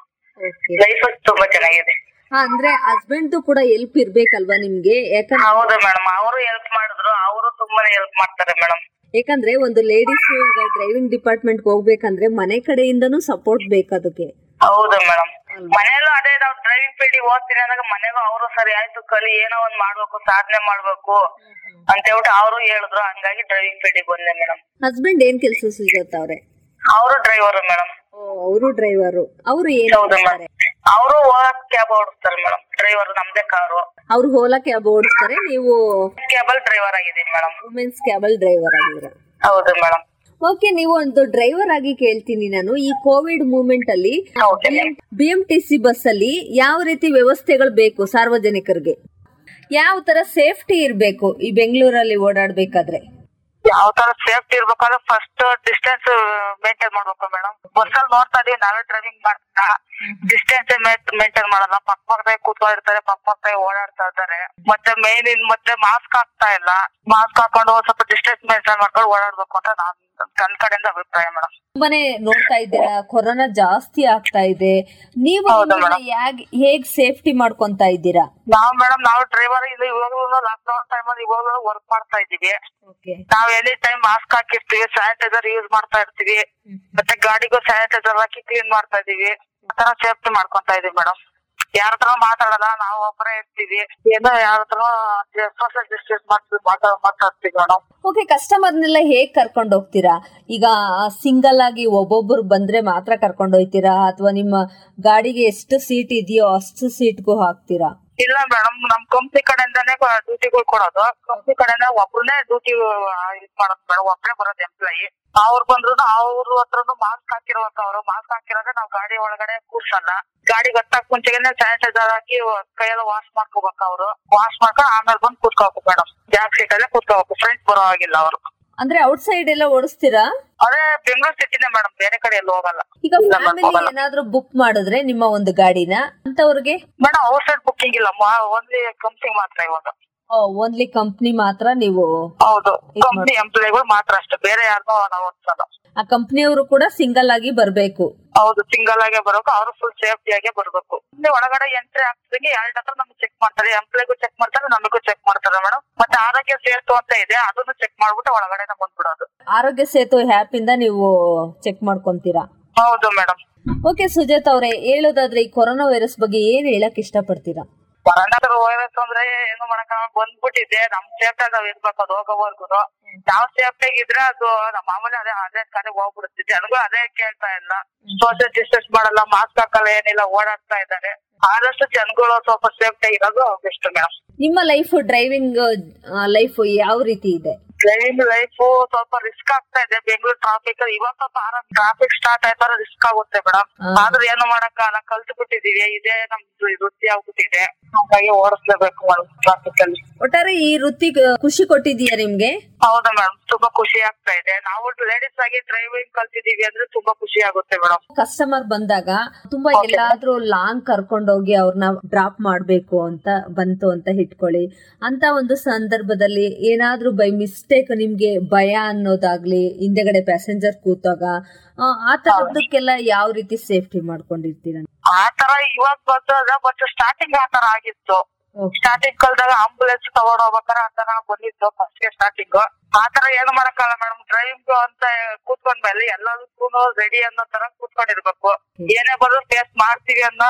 ಲೈಫ್ ತುಂಬಾ ಚೆನ್ನಾಗಿದೆ. ಅಂದ್ರೆ ಹಸ್ಬೆಂಡ್ ಕೂಡ ಹೆಲ್ಪ್ ಇರ್ಬೇಕಲ್ವಾ ನಿಮ್ಗೆ? ಯಾಕಂದ್ರೆ ಹೌದು ಮೇಡಮ್ ಅವರು ಹೆಲ್ಪ್ ಮಾಡಿದ್ರು. ಅವರು ತುಂಬಾನೇ ಹೆಲ್ಪ್ ಮಾಡ್ತಾರೆ ಮೇಡಮ್ ಯಾಕಂದ್ರೆ ಒಂದು ಲೇಡೀಸ್ ಈಗ ಡ್ರೈವಿಂಗ್ ಡಿಪಾರ್ಟ್ಮೆಂಟ್ ಹೋಗ್ಬೇಕಂದ್ರೆ ಮನೆ ಕಡೆಯಿಂದನು ಸಪೋರ್ಟ್ ಬೇಕು ಅದಕ್ಕೆ. ಹೌದು ಮೇಡಮ್ ಮನೆಯಲ್ಲೂ ಅದೇ ನಾವು ಡ್ರೈವಿಂಗ್ ಫೀಲ್ಡ್ ಓದ್ತೀನಿ ಅಂದಾಗ ಮನೆಗೂ ಅವರು ಸರಿ ಆಯ್ತು ಕಲಿ ಏನೋ ಒಂದ್ ಮಾಡ್ಬೇಕು ಸಾಧನೆ ಮಾಡ್ಬೇಕು. ಅಂತ ಹೇಳ್ಬಿಟ್ಟು ಅವರು ಹೇಳಿದ್ರು ಹಂಗಾಗಿ ಡ್ರೈವಿಂಗ್ ಫೀಲ್ಡಿಗೆ ಬಂದೆ ಮೇಡಮ್ ಹಸ್ಬೆಂಡ್ ಏನ್ ಕೆಲಸ ಸುಜಾತ ಅವ್ರೆ? ಅವರು ಡ್ರೈವರ್ ಮೇಡಮ್ ಅವರು ಡ್ರೈವರ್ ಅವರು ಏನ್ ಹೌದು ಮಾಡ್ತಾರೆ? ಮೇಡಮ್ ಅವರು ಕ್ಯಾಬ್ ಓಡಿಸ್ತಾರೆ ಮೇಡಮ್ ಡ್ರೈವರ್ ನಮ್ದೇ ಕಾರು. ಅವ್ರು ಓಲಾ ಕ್ಯಾಬ್ ಓಡಿಸ್ತಾರೆ ನೀವು ಕ್ಯಾಬಲ್ ಡ್ರೈವರ್ ಆಗಿದ್ದೀನಿ ಮೇಡಮ್ ವುಮೆನ್ಸ್ ಕ್ಯಾಬಲ್ ಡ್ರೈವರ್ ಆಗಿದ್ರೆ ಹೌದು ಮೇಡಮ್ ಓಕೆ ನೀವು ಒಂದು ಡ್ರೈವರ್ ಆಗಿ ಕೇಳ್ತೀನಿ ನಾನು. ಈ ಕೋವಿಡ್ ಮೂಮೆಂಟ್ ಅಲ್ಲಿ ಬಿಎಂಟಿಸಿ ಬಸ್ ಅಲ್ಲಿ ಯಾವ ರೀತಿ ವ್ಯವಸ್ಥೆಗಳು ಬೇಕು ಸಾರ್ವಜನಿಕರಿಗೆ? ಯಾವ ತರ ಸೇಫ್ಟಿ ಇರಬೇಕು ಈ ಬೆಂಗಳೂರಲ್ಲಿ ಓಡಾಡಬೇಕಾದ್ರೆ? ಯಾವ ತರ ಸೇಫ್ಟಿ ಇರ್ಬೇಕಾದ್ರೆ ಫಸ್ಟ್ ಡಿಸ್ಟೆನ್ಸ್ ಮೇಂಟೈನ್ ಮಾಡ್ಬೇಕು ಮೇಡಮ್ ಬಸ್ ಅಲ್ಲಿ ನೋಡ್ತಾ ಇದೀವಿ ನಾವೇ ಡ್ರೈವಿಂಗ್ ಮಾಡ್ತಾ. ಡಿಸ್ಟೆನ್ಸ್ ಮೇಂಟೈನ್ ಮಾಡಲ್ಲ. ಪಕ್ಕ ಪಕ್ಕದಾಗ ಕೂತ್ಕೊಂಡಿರ್ತಾರೆ ಪಕ್ಕ ಪಕ್ಕದಾಗ ಓಡಾಡ್ತಾ ಇರ್ತಾರೆ ಮತ್ತೆ ಮೇನ್ ಇನ್ ಮತ್ತೆ ಮಾಸ್ಕ್ ಹಾಕ್ತಾ ಇಲ್ಲ. ಮಾಸ್ಕ್ ಹಾಕೊಂಡು ಸ್ವಲ್ಪ ಡಿಸ್ಟೆನ್ಸ್ ಮೇಂಟೈನ್ ಮಾಡ್ಕೊಂಡು ಓಡಾಡ್ಬೇಕು ಅಂತ ನಾನ್ ನನ್ನ ಕಡೆಯಿಂದ ಅಭಿಪ್ರಾಯ ಮೇಡಮ್ ತುಂಬಾನೇ ನೋಡ್ತಾ ಇದ್ದೀರಾ ಕೊರೋನಾ ಜಾಸ್ತಿ ಆಗ್ತಾ ಇದೆ. ನೀವು ಹೌದು ನಿಮ್ಮನ್ನ ಯಾಗ್- ಹೇಗ್ ಸೇಫ್ಟಿ ಮಾಡ್ಕೊಂತಾ ಇದ್ದೀರಾ? ನಾವ್ ಮೇಡಮ್ ನಾವು ಡ್ರೈವರ್ ಇಲ್ಲ ಇವಾಗಲೂ ಲಾಕ್ ಡೌನ್ ಟೈಮ್ ಅಲ್ಲಿ ಇವಾಗಲೂ ವರ್ಕ್ ಮಾಡ್ತಾ ಇದೀವಿ ಓಕೆ ನಾವ್ ಎನಿ ಟೈಮ್ ಮಾಸ್ಕ್ ಹಾಕಿರ್ತೀವಿ ಸ್ಯಾನಿಟೈಸರ್ ಯೂಸ್ ಮಾಡ್ತಾ ಇರ್ತೀವಿ. ಮತ್ತೆ ಗಾಡಿಗೂ ಸ್ಯಾನಿಟೈಸರ್ ಹಾಕಿ ಕ್ಲೀನ್ ಮಾಡ್ತಾ ಇದೀವಿ ಆತರ ಸೇಫ್ಟಿ ಮಾಡ್ಕೊಂತ ಇದೀವಿ ಮೇಡಮ್ ಯಾರ ಹತ್ರ ಮಾತಾಡಲ್ಲ, ನಾವು ಒಬ್ಬರೇ ಇರ್ತೀವಿ. ಏನೋ ಯಾರ ಹತ್ರ ಸೋಷಿಯಲ್ ಡಿಸ್ಟೆನ್ಸ್ ಮಾಡ್ತೀವಿ, ಮಾತಾ, ಮಾತಾಡ್ತೀವಿ ಮೇಡಮ್ ಓಕೆ ಕಸ್ಟಮರ್ನೆಲ್ಲ ಹೇಗ್ ಕರ್ಕೊಂಡು ಹೋಗ್ತೀರಾ? ಈಗ ಸಿಂಗಲ್ ಆಗಿ ಒಬ್ಬೊಬ್ರು ಬಂದ್ರೆ ಮಾತ್ರ ಕರ್ಕೊಂಡು ಹೋಗ್ತೀರಾ ಅಥವಾ ನಿಮ್ಮ ಗಾಡಿಗೆ ಎಷ್ಟು ಸೀಟ್ ಇದೆಯೋ ಅಷ್ಟು ಸೀಟ್ಗೂ ಹಾಕ್ತೀರಾ? ಇಲ್ಲ ಮೇಡಮ್, ನಮ್ ಕಂಪ್ನಿ ಕಡೆಯಿಂದಾನೇ ಡ್ಯೂಟಿಗಳು ಕೊಡೋದು. ಕಂಪ್ನಿ ಕಡೆಯಿಂದ ಒಬ್ರನ್ನೇ ಡ್ಯೂಟಿ ಇದ್ ಮಾಡೋದು ಮೇಡಮ್, ಒಬ್ರೇ ಬರೋದು ಎಂಪ್ಲಾಯಿ ಅವ್ರು ಬಂದ್ರು ಅವ್ರ ಹತ್ರನು ಮಾಸ್ಕ್ ಹಾಕಿರ್ಬೇಕು ಅವ್ರು ಮಾಸ್ಕ್ ಹಾಕಿರೋದ್ರೆ ನಾವು ಗಾಡಿ ಒಳಗಡೆ ಕೂರ್ಸಲ್ಲ. ಗಾಡಿ ಗೊತ್ತಾಗ ಮುಂಚೆಗೆನೆ ಸ್ಯಾನಿಟೈಸರ್ ಹಾಕಿ ಕೈಯೆಲ್ಲ ವಾಶ್ ಮಾಡ್ಕೋಬೇಕು ಅವ್ರು ವಾಶ್ ಮಾಡ್ಕೊಂಡು ಆಮೇಲೆ ಬಂದು ಕೂತ್ಕೋಬೇಕು ಮೇಡಮ್. ಸೀಟ್ ಅಲ್ಲೇ ಕೂತ್ಕೋಬೇಕು. ಫ್ರೆಂಡ್ಸ್ ಬರೋ ಹಾಗಿಲ್ಲ ಅವರು. ಅಂದ್ರೆ ಔಟ್ ಸೈಡ್ ಎಲ್ಲ ಓಡಿಸ್ತೀರಾ? ಅದೇ ಬೆಂಗಳೂರು ಸಿಟಿನೇ ಮೇಡಮ್ ಬೇರೆ ಕಡೆ ಎಲ್ಲ ಹೋಗಲ್ಲ. ಈಗ ಫ್ಯಾಮಿಲಿ ಏನಾದ್ರೂ ಬುಕ್ ಮಾಡಿದ್ರೆ ನಿಮ್ಮ ಒಂದು ಗಾಡಿನ ಅಂತವ್ರಿಗೆ? ಮೇಡಮ್ ಔಟ್ ಸೈಡ್ ಬುಕ್ಕಿಂಗ್ ಇಲ್ಲ ಓನ್ಲಿ ಕಂಪ್ನಿ ಮಾತ್ರ ಇವಾಗ. ಓನ್ಲಿ ಕಂಪ್ನಿ ಮಾತ್ರ ನೀವು ಹೌದು ಇದ್ ಕಂಪ್ನಿ ಎಂಪ್ಲಾಯಿಗಳು ಮಾತ್ರ ಅಷ್ಟೇ ಬೇರೆ ಯಾರನ್ನೂ ನಾವು ಓದಿಸಲ್ಲ ಆ ಕಂಪ್ನಿಯವರು ಕೂಡ ಸಿಂಗಲ್ ಆಗಿ ಬರ್ಬೇಕು. ಹೌದು ಸಿಂಗಲ್ ಆಗೇ ಬರಬೇಕು ಅವರು ಫುಲ್ ಸೇಫ್ಟಿ ಆಗೇ ಬರ್ಬೇಕು. ಇಲ್ಲಿ ಒಳಗಡೆ ಎಂಟ್ರಿ ಆಗ್ತದೆ ಎರಡ್ ಹತ್ರ ನಮ್ಗೆ ಚೆಕ್ ಮಾಡ್ತಾರೆ ಎಂಪ್ಲಾಯ್ಗೂ ಚೆಕ್ ಮಾಡ್ತಾರೆ ನಮಗೂ ಚೆಕ್ ಮಾಡ್ತಾರೆ ಮೇಡಮ್ ಮತ್ತೆ ಆರೋಗ್ಯ ಸೇತು ಅಂತ ಇದೆ ಅದನ್ನು ಚೆಕ್ ಮಾಡ್ಬಿಟ್ಟು ಒಳಗಡೆ ಬಂದ್ಬಿಡೋದು. ಆರೋಗ್ಯ ಸೇತು ಆ್ಯಪ್ ಇಂದ ನೀವು ಚೆಕ್ ಮಾಡ್ಕೊಂತೀರಾ? ಹೌದು ಮೇಡಮ್ ಓಕೆ ಸುಜಾತ್ ಅವ್ರೆ ಹೇಳೋದಾದ್ರೆ ಈ ಕೊರೋನಾ ವೈರಸ್ ಬಗ್ಗೆ ಏನ್ ಹೇಳಕ್ ಇಷ್ಟಪಡ್ತೀರಾ? ಕೊರೋನಾ ವೈರಸ್ ಅಂದ್ರೆ ಏನು ಮಾಡಕ್ ಬಂದ್ಬಿಟ್ಟಿದೆ. ನಮ್ ಸೇಫ್ಟಿ ನಾವ್ ಇರ್ಬೇಕು. ಅದು ಹೋಗೋವರ್ಗು ನಾವ್ ಸೇಫ್ಟಿ ಇದ್ರೆ ಅದು ನಮ್ಮ ಮಾಮೂಲಿ ಅದೇ ಅದೇ ಕಡೆ ಹೋಗ್ಬಿಡುತ್ತೆ. ಜನಗಳು ಅದೇ ಕೇಳ್ತಾ ಇಲ್ಲ. ಸೋಷಿಯಲ್ ಡಿಸ್ಟೆನ್ಸ್ ಮಾಡಲ್ಲ. ಮಾಸ್ಕ್ ಹಾಕಲ್ಲ ಏನಿಲ್ಲ ಓಡಾಡ್ತಾ ಇದ್ದಾರೆ. ಆದಷ್ಟು ಜನಗಳು ಸ್ವಲ್ಪ ಸೇಫ್ಟಿ ಇರೋದು ಬೆಸ್ಟ್ ಮೇಡಮ್ ನಿಮ್ಮ ಲೈಫ್ ಡ್ರೈವಿಂಗ್ ಲೈಫ್ ಯಾವ ರೀತಿ ಇದೆ? ಡ್ರೈವಿಂಗ್ ಲೈಫ್ ಸ್ವಲ್ಪ ರಿಸ್ಕ್ ಆಗ್ತಾ ಇದೆ ಬೆಂಗಳೂರು ಟ್ರಾಫಿಕ್ ಇವಾಗ ಸ್ವಲ್ಪ ಆರಾಮ್ ಟ್ರಾಫಿಕ್ ಸ್ಟಾರ್ಟ್ ಆಯ್ತಾರ ರಿಸ್ಕ್ ಆಗುತ್ತೆ ಮೇಡಮ್ ಆದ್ರೆ ಆದ್ರೂ ಏನು ಮಾಡಕ್ಕಾಗಲ್ಲ ಕಲ್ತು ಬಿಟ್ಟಿದೀವಿ ಇದೇ ನಮ್ದು ವೃತ್ತಿ ಆಗ್ಬಿಟ್ಟಿದೆ. ಹಾಗಾಗಿ ಓಡಿಸ್ಲೇಬೇಕು ಮೇಡಮ್ ಟ್ರಾಫಿಕ್ ಅಲ್ಲಿ. ಒಟ್ಟಾರೆ ಈ ವೃತ್ತಿ ಖುಷಿ ಕೊಟ್ಟಿದೀಯಾ ನಿಮ್ಗೆ? ಹೌದು ಮೇಡಮ್ ತುಂಬಾ ಖುಷಿ ಆಗ್ತಾ ಇದೆ. ನಾವು ಲೇಡೀಸ್ ಆಗಿ ಡ್ರೈವಿಂಗ್ ಕಲ್ತಿದೀವಿ ಅಂದ್ರೆ ತುಂಬಾ ಖುಷಿ ಆಗುತ್ತೆ ಮೇಡಮ್ ಕಸ್ಟಮರ್ ಬಂದಾಗ ತುಂಬಾ ಎಲ್ಲಾದ್ರೂ ಲಾಂಗ್ ಕರ್ಕೊಂಡೋಗಿ ಅವ್ರನ್ನ ಡ್ರಾಪ್ ಮಾಡ್ಬೇಕು ಅಂತ ಬಂತು ಅಂತ ಇಟ್ಕೊಳ್ಳಿ. ಅಂತ ಒಂದು ಸಂದರ್ಭದಲ್ಲಿ ಏನಾದ್ರೂ ಬೈ ಮಿಸ್ಟೇಕ್ ನಿಮ್ಗೆ ಭಯ ಅನ್ನೋದಾಗ್ಲಿ ಹಿಂದೆಗಡೆ ಪ್ಯಾಸೆಂಜರ್ ಕೂತಾಗ ಆತರದಕ್ಕೆಲ್ಲ ಆ ತರದಕ್ಕೆಲ್ಲ ಯಾವ ರೀತಿ ಸೇಫ್ಟಿ ಮಾಡ್ಕೊಂಡಿರ್ತೀರ? ಆ ತರ ಇವಾಗ ಬರ್ತದ ಬಟ್ ಸ್ಟಾರ್ಟಿಂಗ್ ಆ ತರ ಆಗಿತ್ತು. ಸ್ಟಾರ್ಟಿಂಗ್ ಕಾಲದಾಗ ಆಂಬುಲೆನ್ಸ್ ತಗೊಂಡ್ ಹೋಗ್ಬೇಕಾರ ಆ ತರ ಬಂದಿತ್ತು ಫಸ್ಟ್ಗೆ ಸ್ಟಾರ್ಟಿಂಗ್ ಆತರ ಏನ್ ಮಾಡಕ್ಕಲ್ಲ ಮೇಡಮ್ ಡ್ರೈವಿಂಗ್ ಅಂತ ಕೂತ್ಕೊಂಡ್ಮೇಲೆ ಎಲ್ಲದಕ್ಕೂ ರೆಡಿ ಅನ್ನೋ ತರ ಕೂತ್ಕೊಂಡಿರ್ಬೇಕು. ಏನೇ ಬಂದ್ರು ಫೇಸ್ ಮಾಡ್ತೀವಿ ಅನ್ನೋ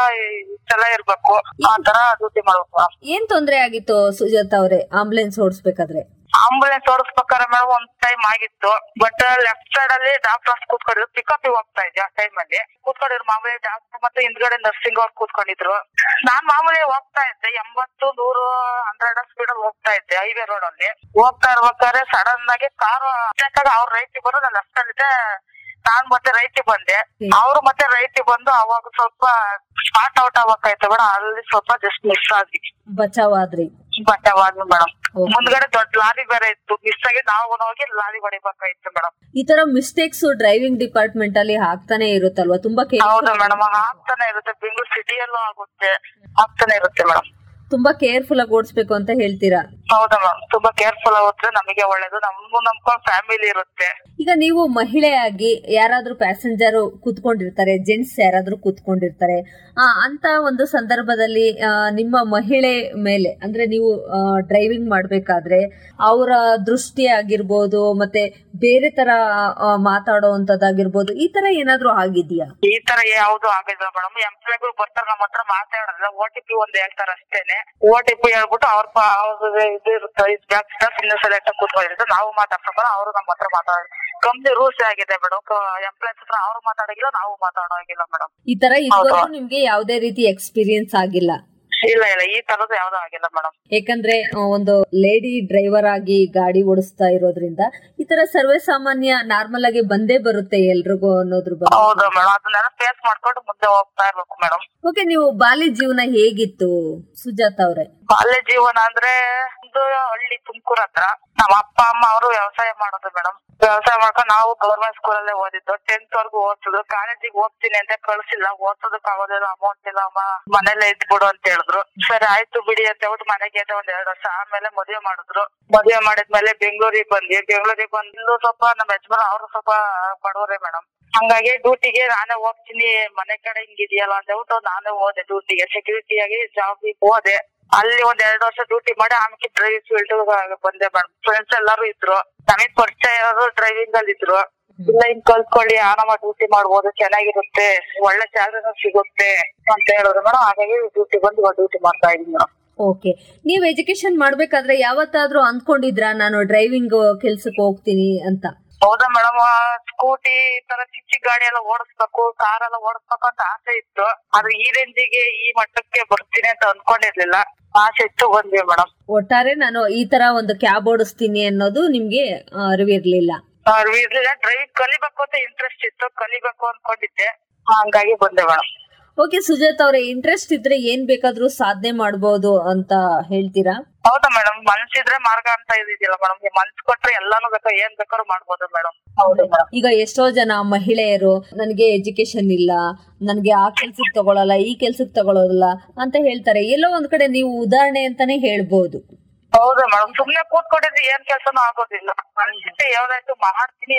ಇಷ್ಟೆಲ್ಲ ಇರ್ಬೇಕು. ಆತರ ತರ ಡ್ಯೂಟಿ ಮಾಡ್ಬೇಕು. ಏನ್ ತೊಂದ್ರೆ ಆಗಿತ್ತು ಸುಜಾತ ಅವ್ರೆ? ಆಂಬುಲೆನ್ಸ್ ಓಡಿಸ್ಬೇಕಾದ್ರೆ? ಆಂಬುಲೆನ್ಸ್ ಓಡಿಸ್ಬೇಕಾದ್ರೆ ಮೇಡಮ್ ಒಂದ್ ಟೈಮ್ ಆಗಿತ್ತು. ಬಟ್ ಲೆಫ್ಟ್ ಸೈಡ್ ಅಲ್ಲಿ ಡಾಕ್ಟರ್ಸ್ ಕೂತ್ಕೊಂಡಿದ್ರು. ಪಿಕಪ್ ಹೋಗ್ತಾ ಇದ್ದೆ ಆ ಟೈಮ್ ಅಲ್ಲಿ. ಕೂತ್ಕೊಂಡಿದ್ರು. ಮಾಮೂಲಿ ಡಾಕ್ಟರ್ ಮತ್ತೆ ಹಿಂದ್ಗಡೆ ನರ್ಸಿಂಗ್ ಅವ್ರು ಕೂತ್ಕೊಂಡಿದ್ರು. ನಾನ್ ಮಾಮೂಲಿ ಹೋಗ್ತಾ ಇದ್ದೆ. ಎಂಬತ್ತು, ನೂರು ಹಂಡ್ರೆಡ್ ಸ್ಪೀಡ್ ಅಲ್ಲಿ ಹೋಗ್ತಾ ಇದ್ದೆ ಹೈವೇ ರೋಡ್ ಅಲ್ಲಿ. ಹೋಗ್ತಾ ಇರ್ಬೇಕಾದ್ರೆ ಸಡನ್ ಆಗಿ ಕಾರು ಅವ್ರ ರೈಟ್ ಬರೋ ನಾನು ಲೆಫ್ಟ್ ಅಲ್ಲಿದ್ದೆ ನಾನ್ ಮತ್ತೆ ರೈಟ್ ಬಂದೆ. ಅವ್ರು ಮತ್ತೆ ರೈಟ್ ಬಂದು ಅವಾಗ ಸ್ವಲ್ಪ ಸ್ಪಾಟ್ ಔಟ್ ಆಗ್ಬೇಕಾಯ್ತು. ಮೇಡಮ್ ಅಲ್ಲಿ ಸ್ವಲ್ಪ ಜಸ್ಟ್ ಮಿಸ್ ಬಚಾವ್ ಆದ್ರಿ. ಬಚಾವಾದ್ವಿ ಮೇಡಮ್. ಮುಂದ್ಗಡೆ ದೊಡ್ಡ ಲಾರಿ ಬೇರೆ ಇತ್ತು. ಮಿಸ್ ಆಗಿ ನಾವು ಹೋಗಿ ಲಾರಿ ಹೊಡಿಬೇಕಾಯ್ತು ಮೇಡಮ್ ಈ ತರ ಮಿಸ್ಟೇಕ್ಸ್ ಡ್ರೈವಿಂಗ್ ಡಿಪಾರ್ಟ್ಮೆಂಟ್ ಅಲ್ಲಿ ಆಗ್ತಾನೆ ಇರುತ್ತಲ್ವಾ? ತುಂಬಾ ಹೌದು ಮೇಡಮ್ ಆಗ್ತಾನೆ ಇರುತ್ತೆ. ಬೆಂಗಳೂರು ಸಿಟಿಯಲ್ಲೂ ಆಗುತ್ತೆ. ಆಗ್ತಾನೆ ಇರುತ್ತೆ ಮೇಡಮ್ ತುಂಬಾ ಕೇರ್ಫುಲ್ ಆಗಿ ಓಡಿಸ್ಬೇಕು ಅಂತ ಹೇಳ್ತೀರಾ? ಹೌದಾ ಮ್ಯಾಮ್ ತುಂಬಾ ಕೇರ್ಫುಲ್ ಆಗುತ್ತೆ ನಮಗೆ ಒಳ್ಳೇದು. ನಮ್ಗೂ ನಮ್ಕೊಂಡ್ ಫ್ಯಾಮಿಲಿ ಇರುತ್ತೆ. ಈಗ ನೀವು ಮಹಿಳೆಯಾಗಿ ಯಾರಾದ್ರೂ ಪ್ಯಾಸೆಂಜರ್ ಕೂತ್ಕೊಂಡಿರ್ತಾರೆ ಜೆಂಟ್ಸ್ ಯಾರಾದ್ರೂ ಕೂತ್ಕೊಂಡಿರ್ತಾರೆ ಆ ಅಂತ ಒಂದು ಸಂದರ್ಭದಲ್ಲಿ ಆ, ನಿಮ್ಮ ಮಹಿಳೆ ಮೇಲೆ ಅಂದ್ರೆ ನೀವು ಡ್ರೈವಿಂಗ್ ಮಾಡ್ಬೇಕಾದ್ರೆ ಅವರ ದೃಷ್ಟಿ ಆಗಿರ್ಬೋದು ಮತ್ತೆ ಬೇರೆ ತರ ಆ, ಮಾತಾಡೋವಂಥದ್ದಾಗಿರ್ಬೋದು ಈ ತರ ಏನಾದ್ರೂ ಆಗಿದ್ಯಾ? ಈ ತರ ಯಾವ್ದು ಆಗಿಲ್ಲ ಮೇಡಮ್ ಎಂಪ್ಲಾಯ್ಗಳು ಬರ್ತಾರೆ ನಮ್ಮ ಹತ್ರ ಮಾತಾಡೋದಿಲ್ಲ. ಓ ಟಿ ಪಿ ಒಂದ್ ಹೇಳ್ತಾರ ಅಷ್ಟೇನೆ. ಓ ಟಿ ಪಿ ಹೇಳ್ಬಿಟ್ಟು ಅವ್ರ ಅವ್ರದ್ದು ಇದು ಸ್ಟಾಫ್ ಇನ್ನು ಸೆಲೆಕ್ಟ್ ಕೂತ್ಕೊಂಡಿರುತ್ತೆ ನಾವು ಮಾತಾಡ್ಸೋಕಲ್ಲ ಅವರು ನಮ್ಮ ಹತ್ರ ಮಾತಾಡ ಕಂಪ್ನಿ ರೂಲ್ಸ್ ಆಗಿದೆ ಮೇಡಮ್ ಎಂಪ್ಲಾಯ್ಸ್ ಹತ್ರ ಅವ್ರು ಮಾತಾಡೋಗಿಲ್ಲ ನಾವು ಮಾತಾಡೋಗಿಲ್ಲ ಮೇಡಮ್ ಈ ತರ ಇದುವರೆಗೂ. ನಿಮ್ಗೆ ಯಾವುದೇ ರೀತಿ ಎಕ್ಸ್ಪೀರಿಯನ್ಸ್ ಆಗಿಲ್ಲ? ಇಲ್ಲ ಇಲ್ಲ ಈ ತರದ್ದು ಯಾವ್ದು ಆಗಿಲ್ಲ ಮೇಡಮ್ ಯಾಕಂದ್ರೆ ಒಂದು ಲೇಡಿ ಡ್ರೈವರ್ ಆಗಿ ಗಾಡಿ ಓಡಿಸ್ತಾ ಇರೋದ್ರಿಂದ ಈ ತರ ಸರ್ವೇ ಸಾಮಾನ್ಯ ನಾರ್ಮಲ್ ಆಗಿ ಬಂದೇ ಬರುತ್ತೆ ಎಲ್ರಿಗೂ ಅನ್ನೋದ್ರ ಬಗ್ಗೆ. ಹೌದು ಮೇಡಮ್ ಅದನ್ನೆಲ್ಲ ಫೇಸ್ ಮಾಡ್ಕೊಂಡು ಮುಂದೆ ಹೋಗ್ತಾ ಇರ್ಬೇಕು ಮೇಡಮ್ ಓಕೆ ನೀವು ಬಾಲ್ಯ ಜೀವನ ಹೇಗಿತ್ತು ಸುಜಾತ ಅವ್ರೆ? ಬಾಲ್ಯ ಜೀವನ ಅಂದ್ರೆ ಒಂದು ಹಳ್ಳಿ ತುಮಕೂರ್ ಹತ್ರ ನಮ್ಮ ಅಪ್ಪ, ಅಮ್ಮ ಅವರು ವ್ಯವಸಾಯ ಮಾಡೋದು ಮೇಡಮ್. ವ್ಯವಸಾಯ ಮಾಡ್ಕೊಂಡು ನಾವು ಗೌರ್ಮೆಂಟ್ ಸ್ಕೂಲ್ ಅಲ್ಲೇ ಓದಿದ್ದು. ಟೆಂತ್ ವರ್ಗು ಓದ್ಸಿದ್ರು ಕಾಲೇಜಿಗೆ ಹೋಗ್ತೀನಿ ಅಂತ ಕಳ್ಸಿಲ್ಲ. ಓದ್ಸೋದಕ್ ಆಗೋದಿಲ್ಲ. ಅಮೌಂಟ್ ಇಲ್ಲ. ಅಮ್ಮ ಮನೇಲೆ ಇದ್ಬಿಡು ಅಂತ ಹೇಳಿದ್ರು. ಸರಿ, ಆಯ್ತು ಬಿಡಿ ಅಂತ ಹೇಳ್ಬಿಟ್ಟು ಮನೆಗೆ ಒಂದ್ ಎರಡು ವರ್ಷ ಆಮೇಲೆ ಮದುವೆ ಮಾಡಿದ್ರು. ಮದುವೆ ಮಾಡಿದ್ಮೇಲೆ ಬೆಂಗಳೂರಿಗೆ ಬಂದ್ವಿ. ಬೆಂಗಳೂರಿಗೆ ಬಂದು ಸ್ವಲ್ಪ ನಮ್ಮ ಯಜಮಾನ ಅವರು ಸ್ವಲ್ಪ ಬಡವರೇ ಮೇಡಮ್. ಹಂಗಾಗಿ ಡ್ಯೂಟಿಗೆ ನಾನೇ ಹೋಗ್ತೀನಿ. ಮನೆ ಕಡೆ ಹಿಂಗಿದೆಯಲ್ಲ ಅಂತ ಹೇಳ್ಬಿಟ್ಟು ನಾನೇ ಹೋದೆ ಡ್ಯೂಟಿಗೆ ಸೆಕ್ಯೂರಿಟಿ ಆಗಿ ಜಾಬ್ ಹೋದೆ. ಅಲ್ಲಿ ಒಂದ್ ಎರಡು ವರ್ಷ ಡ್ಯೂಟಿ ಮಾಡಿ ಆಮೇಲೆ ಡ್ರೈವಿಂಗ್ ಫೀಲ್ಡ್ ಬಂದೆ ಮೇಡಮ್ ಫ್ರೆಂಡ್ಸ್ ಎಲ್ಲಾರು ಇದ್ರು. ನಮಗ್ ಪರಿಚಯ ಇರೋರು ಡ್ರೈವಿಂಗ್ ಅಲ್ಲಿ ಇದ್ರು. ಇಲ್ಲ ಹಿಂಗ್ ಕಲ್ತ್ಕೊಳ್ಳಿ ಆರಾಮ ಡ್ಯೂಟಿ ಮಾಡ್ಬೋದು ಚೆನ್ನಾಗಿರುತ್ತೆ ಒಳ್ಳೆ ಸ್ಯಾಲರಿ ಸಿಗುತ್ತೆ ಅಂತ ಹೇಳಿದ್ರು ಮೇಡಮ್ ಹಾಗಾಗಿ ಡ್ಯೂಟಿ ಬಂದು ಇವಾಗ ಡ್ಯೂಟಿ ಮಾಡ್ತಾ ಇದೀನಿ ಮೇಡಮ್ ಓಕೆ ನೀವು ಎಜುಕೇಶನ್ ಮಾಡ್ಬೇಕಾದ್ರೆ ಯಾವತ್ತಾದ್ರೂ ಅಂದ್ಕೊಂಡಿದ್ರಾ ನಾನು ಡ್ರೈವಿಂಗ್ ಕೆಲ್ಸಕ್ಕೆ ಹೋಗ್ತೀನಿ ಅಂತ? ಹೌದಾ ಮೇಡಮ್ ಸ್ಕೂಟಿ ತರ ಚಿಕ್ಕ ಚಿಕ್ಕ ಗಾಡಿ ಎಲ್ಲ ಓಡಿಸ್ಬೇಕು ಕಾರ್ ಎಲ್ಲ ಓಡಿಸ್ಬೇಕು ಅಂತ ಆಸೆ ಇತ್ತು. ಆದ್ರೆ ಈ ರೇಂಜಿಗೆ ಈ ಮಟ್ಟಕ್ಕೆ ಬರ್ತೀನಿ ಅಂತ ಅನ್ಕೊಂಡಿರ್ಲಿಲ್ಲ. ಆಸೆ ಇತ್ತು ಬಂದ್ವಿ ಮೇಡಮ್ ಒಟ್ಟಾರೆ ನಾನು ಈ ತರ ಒಂದು ಕ್ಯಾಬ್ ಓಡಿಸ್ತೀನಿ ಅನ್ನೋದು ನಿಮ್ಗೆ ಅರಿವಿರ್ಲಿಲ್ಲ ಅರಿವಿರ್ಲಿಲ್ಲ ಡ್ರೈವಿಂಗ್ ಕಲಿಬೇಕು ಅಂತ ಇಂಟ್ರೆಸ್ಟ್ ಇತ್ತು. ಕಲಿಬೇಕು ಅನ್ಕೊಂಡಿದ್ದೆ. ಹಂಗಾಗಿ ಬಂದೆ ಮೇಡಮ್ ಓಕೆ ಸುಜಾತ್ ಅವ್ರೆ ಇಂಟ್ರೆಸ್ಟ್ ಇದ್ರೆ ಏನ್ ಬೇಕಾದ್ರೂ ಸಾಧನೆ ಮಾಡಬಹುದು ಅಂತ ಹೇಳ್ತೀರಾ? ಹೌದಾ ಮೇಡಮ್ ಮನ್ಸಿದ್ರೆ ಮಾರ್ಗ ಅಂತ ಇದೆಯಲ್ಲ ಮೇಡಮ್ ಮನ್ಸ್ ಕೊಟ್ರೆ ಎಲ್ಲಾನು ಬೇಕಾ? ಏನ್ ಬೇಕಾದ್ರೂ ಮಾಡ್ಬೋದು ಮೇಡಮ್ ಹೌದು. ಈಗ ಎಷ್ಟೋ ಜನ ಮಹಿಳೆಯರು ನನಗೆ ಎಜುಕೇಶನ್ ಇಲ್ಲ ನನಗೆ ಆ ಕೆಲ್ಸಕ್ ತಗೊಳಲ್ಲ ಈ ಕೆಲ್ಸಕ್ ತಗೊಳೋದಿಲ್ಲ ಅಂತ ಹೇಳ್ತಾರೆ. ಎಲ್ಲೋ ಒಂದ್ ಕಡೆ ನೀವು ಉದಾಹರಣೆ ಅಂತಾನೆ ಹೇಳ್ಬೋದು. ಹೌದು ಮೇಡಮ್ ಸುಮ್ನೆ ಕೂತ್ಕೊಂಡಿದ್ರೆ ಏನ್ ಕೆಲ್ಸನೂ ಆಗೋದಿಲ್ಲ. ಮನ್ಸಿದ್ರೆ ಯಾವ್ದಾಯ್ತು ಮಾಡ್ತೀನಿ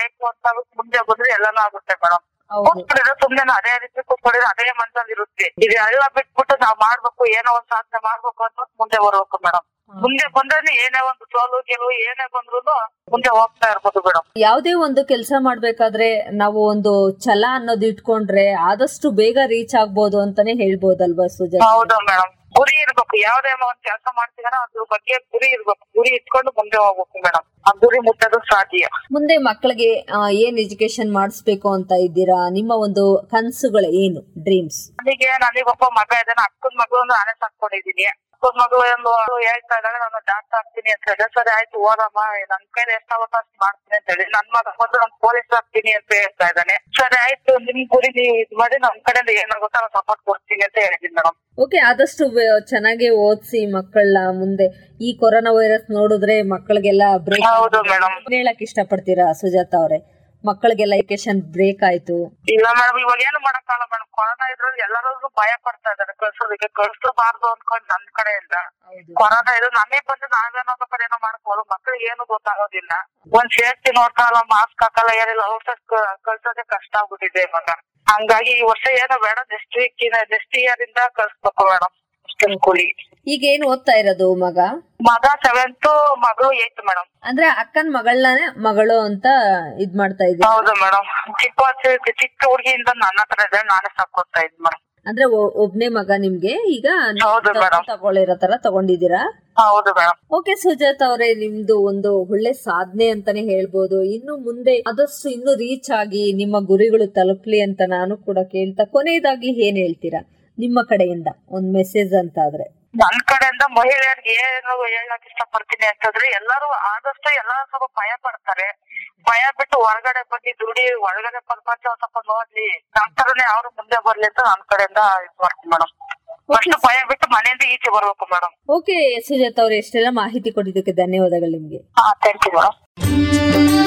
ಬೇಕು ಅಂತ ಮುಂದೆ ಹೋದ್ರೆ ಎಲ್ಲಾನು ಆಗುತ್ತೆ ಮೇಡಮ್ ಕೂತ್ಕೊಂಡಿದ್ರೆ ಸುಮ್ನೆ ಅದೇ ರೀತಿ ಕೂತ್ಕೊಂಡಿದ್ರೆ ಅದೇ ಮನ್ಸಲ್ಲಿ ಇರುತ್ತೆ ಇದೆಲ್ಲ ಬಿಟ್ಬಿಟ್ಟು ನಾವ್ ಮಾಡ್ಬೇಕು ಏನೋ ಒಂದ್ ಸಾಧನೆ ಮಾಡ್ಬೇಕು ಅಂತ ಮುಂದೆ ಬರ್ಬೇಕು ಮೇಡಮ್ ಮುಂದೆ ಬಂದ್ರೆ ಏನೇ ಒಂದು ಸೋಲು ಗೆಲುವು ಏನೇ ಬಂದ್ರು ಮುಂದೆ ಹೋಗ್ತಾ ಇರ್ಬೋದು ಮೇಡಮ್ ಯಾವುದೇ ಒಂದು ಕೆಲಸ ಮಾಡ್ಬೇಕಾದ್ರೆ ನಾವು ಒಂದು ಛಲ ಅನ್ನೋದು ಇಟ್ಕೊಂಡ್ರೆ ಆದಷ್ಟು ಬೇಗ ರೀಚ್ ಆಗ್ಬೋದು ಅಂತಾನೆ ಹೇಳ್ಬೋದಲ್ವಾ ಸುಜಾ ಹೌದು ಮೇಡಮ್ ಗುರಿ ಇರ್ಬೇಕು. ಯಾವ್ದೇ ಒಂದ್ ಕೆಲಸ ಮಾಡ್ತೀವಿ ಅದ್ರ ಬಗ್ಗೆ ಗುರಿ ಇರ್ಬೇಕು. ಗುರಿ ಇಟ್ಕೊಂಡು ಮುಂದೆ ಹೋಗ್ಬೇಕು ಮೇಡಮ್ ಆ ಗುರಿ ಮುಟ್ಟೋದು ಸಾಧ್ಯ. ಮುಂದೆ ಮಕ್ಕಳಿಗೆ ಏನ್ ಎಜುಕೇಶನ್ ಮಾಡಿಸ್ಬೇಕು ಅಂತ ಇದ್ದೀರಾ? ನಿಮ್ಮ ಒಂದು ಕನಸುಗಳು ಏನು ಡ್ರೀಮ್ಸ್ ನನಗೆ ಒಬ್ಬ ಮಗ ಇದ್ದಾನೆ. ಅಕ್ಕನ ಮಗು ನಾನೇ ಸಾಕೊಂಡಿದೀನಿ ಅಕ್ಕನ ಮಗು ಒಂದು ಹೇಳ್ತಾ ಇದ್ದಾಳೆ ನಾನು ಡಾಕ್ಟರ್ ಆಗ್ತೀನಿ ಅಂತ ಹೇಳಿದ್ರೆ ಸರಿ ಆಯ್ತು ಓದಮ್ಮ ನನ್ ಕೈಲಿ ಎಷ್ಟಾಗುತ್ತೋ ಅಷ್ಟು ಮಾಡ್ತೀನಿ ಅಂತ ಹೇಳಿ. ನನ್ ಮಗ ಮೊದಲು ನಾನು ಪೊಲೀಸ್ ಆಗ್ತೀನಿ ಅಂತ ಹೇಳ್ತಾ ಇದ್ದಾನೆ. ಸರಿ ಆಯ್ತು ನಿಮ್ ಗುರಿ ನೀವು ಇದು ಮಾಡಿ ನಮ್ ಕಡೆಯಿಂದ ಏನಾಗುತ್ತೋ ನಾನು ಸಪೋರ್ಟ್ ಕೊಡ್ತೀನಿ ಅಂತ ಹೇಳಿದ್ದೀನಿ ಮೇಡಮ್ ಓಕೆ ಆದಷ್ಟು ಚೆನ್ನಾಗಿ ಓದಿಸಿ ಮಕ್ಕಳನ್ನ ಮುಂದೆ. ಈ ಕೊರೋನಾ ವೈರಸ್ ನೋಡಿದ್ರೆ ಮಕ್ಕಳಿಗೆಲ್ಲ ಬ್ರೇಕ್ ಹೌದು ಮೇಡಮ್ ಹೇಳಕ್ ಇಷ್ಟಪಡ್ತೀರಾ ಸುಜಾತ ಅವರೇ? ಮಕ್ಕಳಿಗೆಲ್ಲ ಎಜುಕೇಶನ್ ಬ್ರೇಕ್ ಆಯ್ತು. ಇಲ್ಲ ಮೇಡಮ್ ಇವಾಗ ಏನು ಮಾಡಕ್ಕಾಗಲ್ಲ ಮೇಡಮ್ ಕೊರೋನಾ ಇದ್ರಲ್ಲಿ ಎಲ್ಲರೂ ಭಯ ಪಡ್ತಾ ಇದಾರೆ ಕಳ್ಸೋದಕ್ಕೆ ಕಳ್ಸಬಾರ್ದು ಅನ್ಕೊಂಡ್ ನನ್ ಕಡೆಯಿಂದ. ಕೊರೋನಾ ಇದು ನಮಗೆ ಬಂದು ನಾವೇನೋ ಬೇಕಾದ್ರೆ ಏನೋ ಮಾಡ್ಕೋದು ಮಕ್ಳಿಗೆ ಏನು ಗೊತ್ತಾಗೋದಿಲ್ಲ. ಒಂದ್ ಸೇಫ್ಟಿ ನೋಡ್ತಾರಲ್ಲ ಮಾಸ್ಕ್ ಹಾಕಲ್ಲ ಏನಿಲ್ಲ ಔಟ್ ಕಳ್ಸೋದೇ ಕಷ್ಟ ಆಗ್ಬಿಟ್ಟಿದೆ ಇವಾಗ. ಹಂಗಾಗಿ ಈ ವರ್ಷ ಏನೋ ಬೇಡ. ನೆಕ್ಸ್ಟ್ ವೀಕ್ ನೆಕ್ಸ್ಟ್ ಇಯರ್ ಇಂದ ಕಳ್ಸ್ಬೇಕು ಮೇಡಮ್ ಸ್ಕೂಲಿಗೆ ಈಗ ಏನ್ ಓದ್ತಾ ಇರೋದು ಮಗ? ಮಗ ಸೆವೆಂತ್ ಮಗಳು ಏತ್ ಮೇಡಮ್ ಅಂದ್ರೆ ಅಕ್ಕನ್ ಮಗಳನ್ನೇ ಮಗಳು ಅಂತ ಇದ್ ಮಾಡ್ತಾ ಇದ್ದೀವಿ ಹೌದು ಮೇಡಮ್ ಚಿಕ್ಕ ವಯಸ್ಸು ಚಿಕ್ಕ ಹುಡುಗಿಯಿಂದ ನನ್ನ ಹತ್ರ ಇದೆ ನಾನೇ ಸಾಕೋತಾ ಇದ್ ಮೇಡಮ್ ಅಂದ್ರೆ ಒ- ಒಬ್ನೇ ಮಗ ನಿಮ್ಗೆ? ಈಗ ನೀವು ಹೌದು ದತ್ತು ತಗೊಳ್ಳಿರೋ ತರ ತಗೊಂಡಿದ್ದೀರಾ? ಹೌದು ಮೇಡಮ್ ಓಕೆ ಸುಜಾತ್ ಅವರೇ ನಿಮ್ದು ಒಂದು ಒಳ್ಳೆ ಸಾಧನೆ ಅಂತಾನೆ ಹೇಳ್ಬೋದು. ಇನ್ನು ಮುಂದೆ ಆದಷ್ಟು ಇನ್ನು ರೀಚ್ ಆಗಿ ನಿಮ್ಮ ಗುರಿಗಳು ತಲುಪ್ಲಿ ಅಂತ ನಾನು ಕೂಡ ಕೇಳ್ತಾ ಕೊನೆಯದಾಗಿ ಏನ್ ಹೇಳ್ತೀರಾ? ನಿಮ್ಮ ಕಡೆಯಿಂದ ಒಂದ್ ಮೆಸೇಜ್ ಅಂತ ಆದ್ರೆ ನನ್ನ ಕಡೆಯಿಂದ ಮಹಿಳೆಯರಿಗೆ ಏನು ಹೇಳಕ್ ಇಷ್ಟಪಡ್ತೀನಿ ಅಂತಂದ್ರೆ ಎಲ್ಲರೂ ಆದಷ್ಟು ಎಲ್ಲರೂ ಸ್ವಲ್ಪ ಭಯ ಪಡ್ತಾರೆ. ಭಯ ಬಿಟ್ಟು ಹೊರಗಡೆ ಬಗ್ಗೆ ದುಡಿ ಒಳಗಡೆ ಪ್ರಪಂಚ ಸ್ವಲ್ಪ ನೋಡ್ಲಿ ನಂತರನೇ ಅವ್ರು ಮುಂದೆ ಬರ್ಲಿ ಅಂತ ನನ್ನ ಕಡೆಯಿಂದ ಇದು ಮಾಡ್ತೀನಿ ಮೇಡಮ್ ಫಸ್ಟ್ ಭಯ ಬಿಟ್ಟು ಮನೆಯಿಂದ ಈಚೆ ಬರ್ಬೇಕು ಮೇಡಮ್ ಓಕೆ ಸುಜಾತ ಅವ್ರು ಎಷ್ಟೆಲ್ಲ ಮಾಹಿತಿ ಕೊಟ್ಟಿದ್ದಕ್ಕೆ ಧನ್ಯವಾದಗಳು ನಿಮ್ಗೆ. ಹಾ ಥ್ಯಾಂಕ್ ಯು ಮೇಡಮ್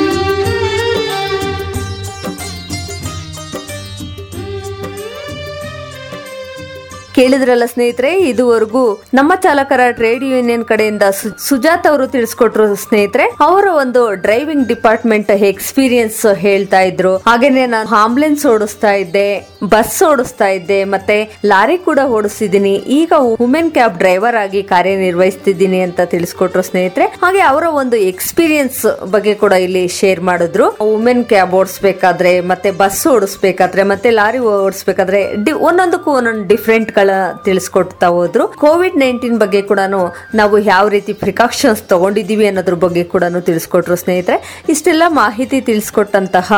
ಕೇಳಿದ್ರಲ್ಲ ಸ್ನೇಹಿತರೆ, ಇದುವರೆಗೂ ನಮ್ಮ ಚಾಲಕರ ಟ್ರೇಡ್ ಯೂನಿಯನ್ ಕಡೆಯಿಂದ ಸುಜಾತ್ ಅವರು ತಿಳಿಸ್ಕೊಟ್ರು ಸ್ನೇಹಿತರೆ. ಅವರ ಒಂದು ಡ್ರೈವಿಂಗ್ ಡಿಪಾರ್ಟ್ಮೆಂಟ್ ಎಕ್ಸ್ಪೀರಿಯನ್ಸ್ ಹೇಳ್ತಾ ಇದ್ರು. ಹಾಗೇನೆ ನಾನು ಆಂಬುಲೆನ್ಸ್ ಓಡಿಸ್ತಾ ಇದ್ದೆ, ಬಸ್ ಓಡಿಸ್ತಾ ಇದ್ದೆ, ಮತ್ತೆ ಲಾರಿ ಕೂಡ ಓಡಿಸಿದೀನಿ ಈಗ ವುಮೆನ್ ಕ್ಯಾಬ್ ಡ್ರೈವರ್ ಆಗಿ ಕಾರ್ಯನಿರ್ವಹಿಸ್ತಿದ್ದೀನಿ ಅಂತ ತಿಳಿಸ್ಕೊಟ್ರು ಸ್ನೇಹಿತರೆ. ಹಾಗೆ ಅವರ ಒಂದು ಎಕ್ಸ್ಪೀರಿಯನ್ಸ್ ಬಗ್ಗೆ ಕೂಡ ಇಲ್ಲಿ ಶೇರ್ ಮಾಡಿದ್ರು. ವುಮೆನ್ ಕ್ಯಾಬ್ ಓಡಿಸ್ಬೇಕಾದ್ರೆ, ಮತ್ತೆ ಬಸ್ ಓಡಿಸ್ಬೇಕಾದ್ರೆ, ಮತ್ತೆ ಲಾರಿ ಓಡಿಸ್ಬೇಕಾದ್ರೆ ಒಂದೊಂದಕ್ಕೂ ಒಂದೊಂದು ಡಿಫ್ರೆಂಟ್ ಗಳ ತಿಳಿಸ್ಕೊಡ್ತಾ ಹೋದ್ರು. ಕೋವಿಡ್ ನೈನ್ಟೀನ್ ಬಗ್ಗೆ ಕೂಡ ನಾವು ಯಾವ ರೀತಿ ಪ್ರಿಕಾಕ್ಷನ್ಸ್ ತಗೊಂಡಿದ್ದೀವಿ ಅನ್ನೋದ್ರ ಬಗ್ಗೆ ಕೂಡ ತಿಳಿಸ್ಕೊಟ್ರು ಸ್ನೇಹಿತರೆ. ಇಷ್ಟೆಲ್ಲ ಮಾಹಿತಿ ತಿಳಿಸ್ಕೊಟ್ಟಂತಹ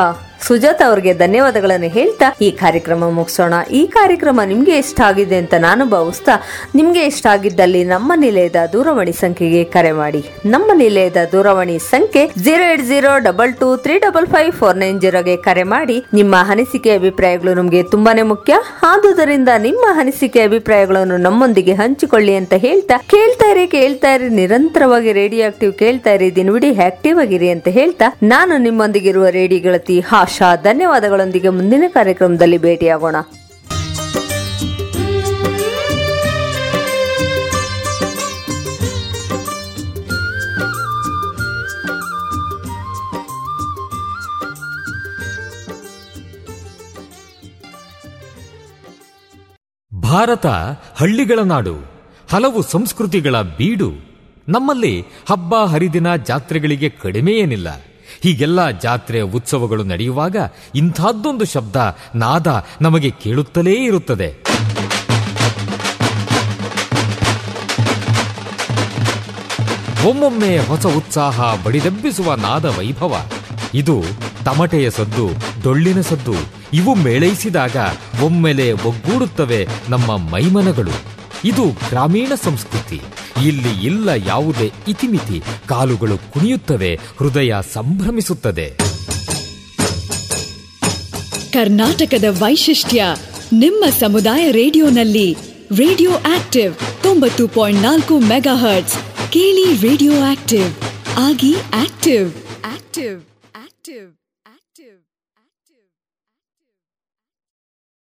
ಸುಜಾತ ಅವರಿಗೆ ಧನ್ಯವಾದಗಳನ್ನು ಹೇಳ್ತಾ ಈ ಕಾರ್ಯಕ್ರಮ ಮುಗಿಸೋಣ. ಈ ಕಾರ್ಯಕ್ರಮ ನಿಮ್ಗೆ ಇಷ್ಟ ಆಗಿದೆ ಅಂತ ನಾನು ಭಾವಿಸ್ತಾ ನಿಮ್ಗೆ ಇಷ್ಟ ಆಗಿದ್ದಲ್ಲಿ ನಮ್ಮ ನಿಲಯದ ದೂರವಾಣಿ ಸಂಖ್ಯೆಗೆ ಕರೆ ಮಾಡಿ. ನಮ್ಮ ನಿಲಯದ ದೂರವಾಣಿ ಸಂಖ್ಯೆ zero eight zero double two three double five four nine ಜೀರೋಗೆ ಕರೆ ಮಾಡಿ. ನಿಮ್ಮ ಅನಿಸಿಕೆ ಅಭಿಪ್ರಾಯಗಳು ನಮಗೆ ತುಂಬಾನೇ ಮುಖ್ಯ. ಆದುದರಿಂದ ನಿಮ್ಮ ಅನಿಸಿಕೆ ಅಭಿಪ್ರಾಯಗಳನ್ನು ನಮ್ಮೊಂದಿಗೆ ಹಂಚಿಕೊಳ್ಳಿ ಅಂತ ಹೇಳ್ತಾ ಕೇಳ್ತಾ ಇರಿ ಕೇಳ್ತಾ ಇರಿ, ನಿರಂತರವಾಗಿ ರೇಡಿಯೋ ಆಕ್ಟಿವ್ ಕೇಳ್ತಾ ಇರಿ, ದಿನವಿಡೀ ಆಕ್ಟಿವ್ ಆಗಿರಿ ಅಂತ ಹೇಳ್ತಾ ನಾನು ನಿಮ್ಮೊಂದಿಗಿರುವ ರೇಡಿಯೋ ಗೆಳತಿ ಆಶಾ ಧನ್ಯವಾದಗಳೊಂದಿಗೆ ಮುಂದಿನ ಕಾರ್ಯಕ್ರಮದಲ್ಲಿ ಭೇಟಿಯಾಗೋಣ. ಭಾರತ ಹಳ್ಳಿಗಳ ನಾಡು, ಹಲವು ಸಂಸ್ಕೃತಿಗಳ ಬೀಡು. ನಮ್ಮಲ್ಲಿ ಹಬ್ಬ ಹರಿದಿನ ಜಾತ್ರೆಗಳಿಗೆ ಕಡಿಮೆ ಏನಿಲ್ಲ ಹೀಗೆಲ್ಲ ಜಾತ್ರೆ ಉತ್ಸವಗಳು ನಡೆಯುವಾಗ ಇಂಥದ್ದೊಂದು ಶಬ್ದ ನಾದ ನಮಗೆ ಕೇಳುತ್ತಲೇ ಇರುತ್ತದೆ. ಒಮ್ಮೊಮ್ಮೆ ಹೊಸ ಉತ್ಸಾಹ ಬಡಿದೆಬ್ಬಿಸುವ ನಾದ ವೈಭವ. ಇದು ತಮಟೆಯ ಸದ್ದು, ಡೊಳ್ಳಿನ ಸದ್ದು, ಇವು ಮೇಳೈಸಿದಾಗ ಒಮ್ಮೆಲೆ ಒಗ್ಗೂಡುತ್ತವೆ ನಮ್ಮ ಮೈಮನಗಳು. ಇದು ಗ್ರಾಮೀಣ ಸಂಸ್ಕೃತಿ. ಇಲ್ಲಿ ಇಲ್ಲ ಯಾವುದೇ ಇತಿಮಿತಿ. ಕಾಲುಗಳು ಕುಣಿಯುತ್ತವೆ, ಹೃದಯ ಸಂಭ್ರಮಿಸುತ್ತದೆ. ಕರ್ನಾಟಕದ ವೈಶಿಷ್ಟ್ಯ, ನಿಮ್ಮ ಸಮುದಾಯ ರೇಡಿಯೋನಲ್ಲಿ ರೇಡಿಯೋ ಆಕ್ಟಿವ್ ತೊಂಬತ್ತು ಪಾಯಿಂಟ್ ನಾಲ್ಕು ಮೆಗಾ ಹರ್ಟ್ಸ್ ಕೇಳಿ ರೇಡಿಯೋ ಆಕ್ಟಿವ್. ಆಗಿ ಆಕ್ಟಿವ್. ಆಕ್ಟಿವ್. ಆಕ್ಟಿವ್.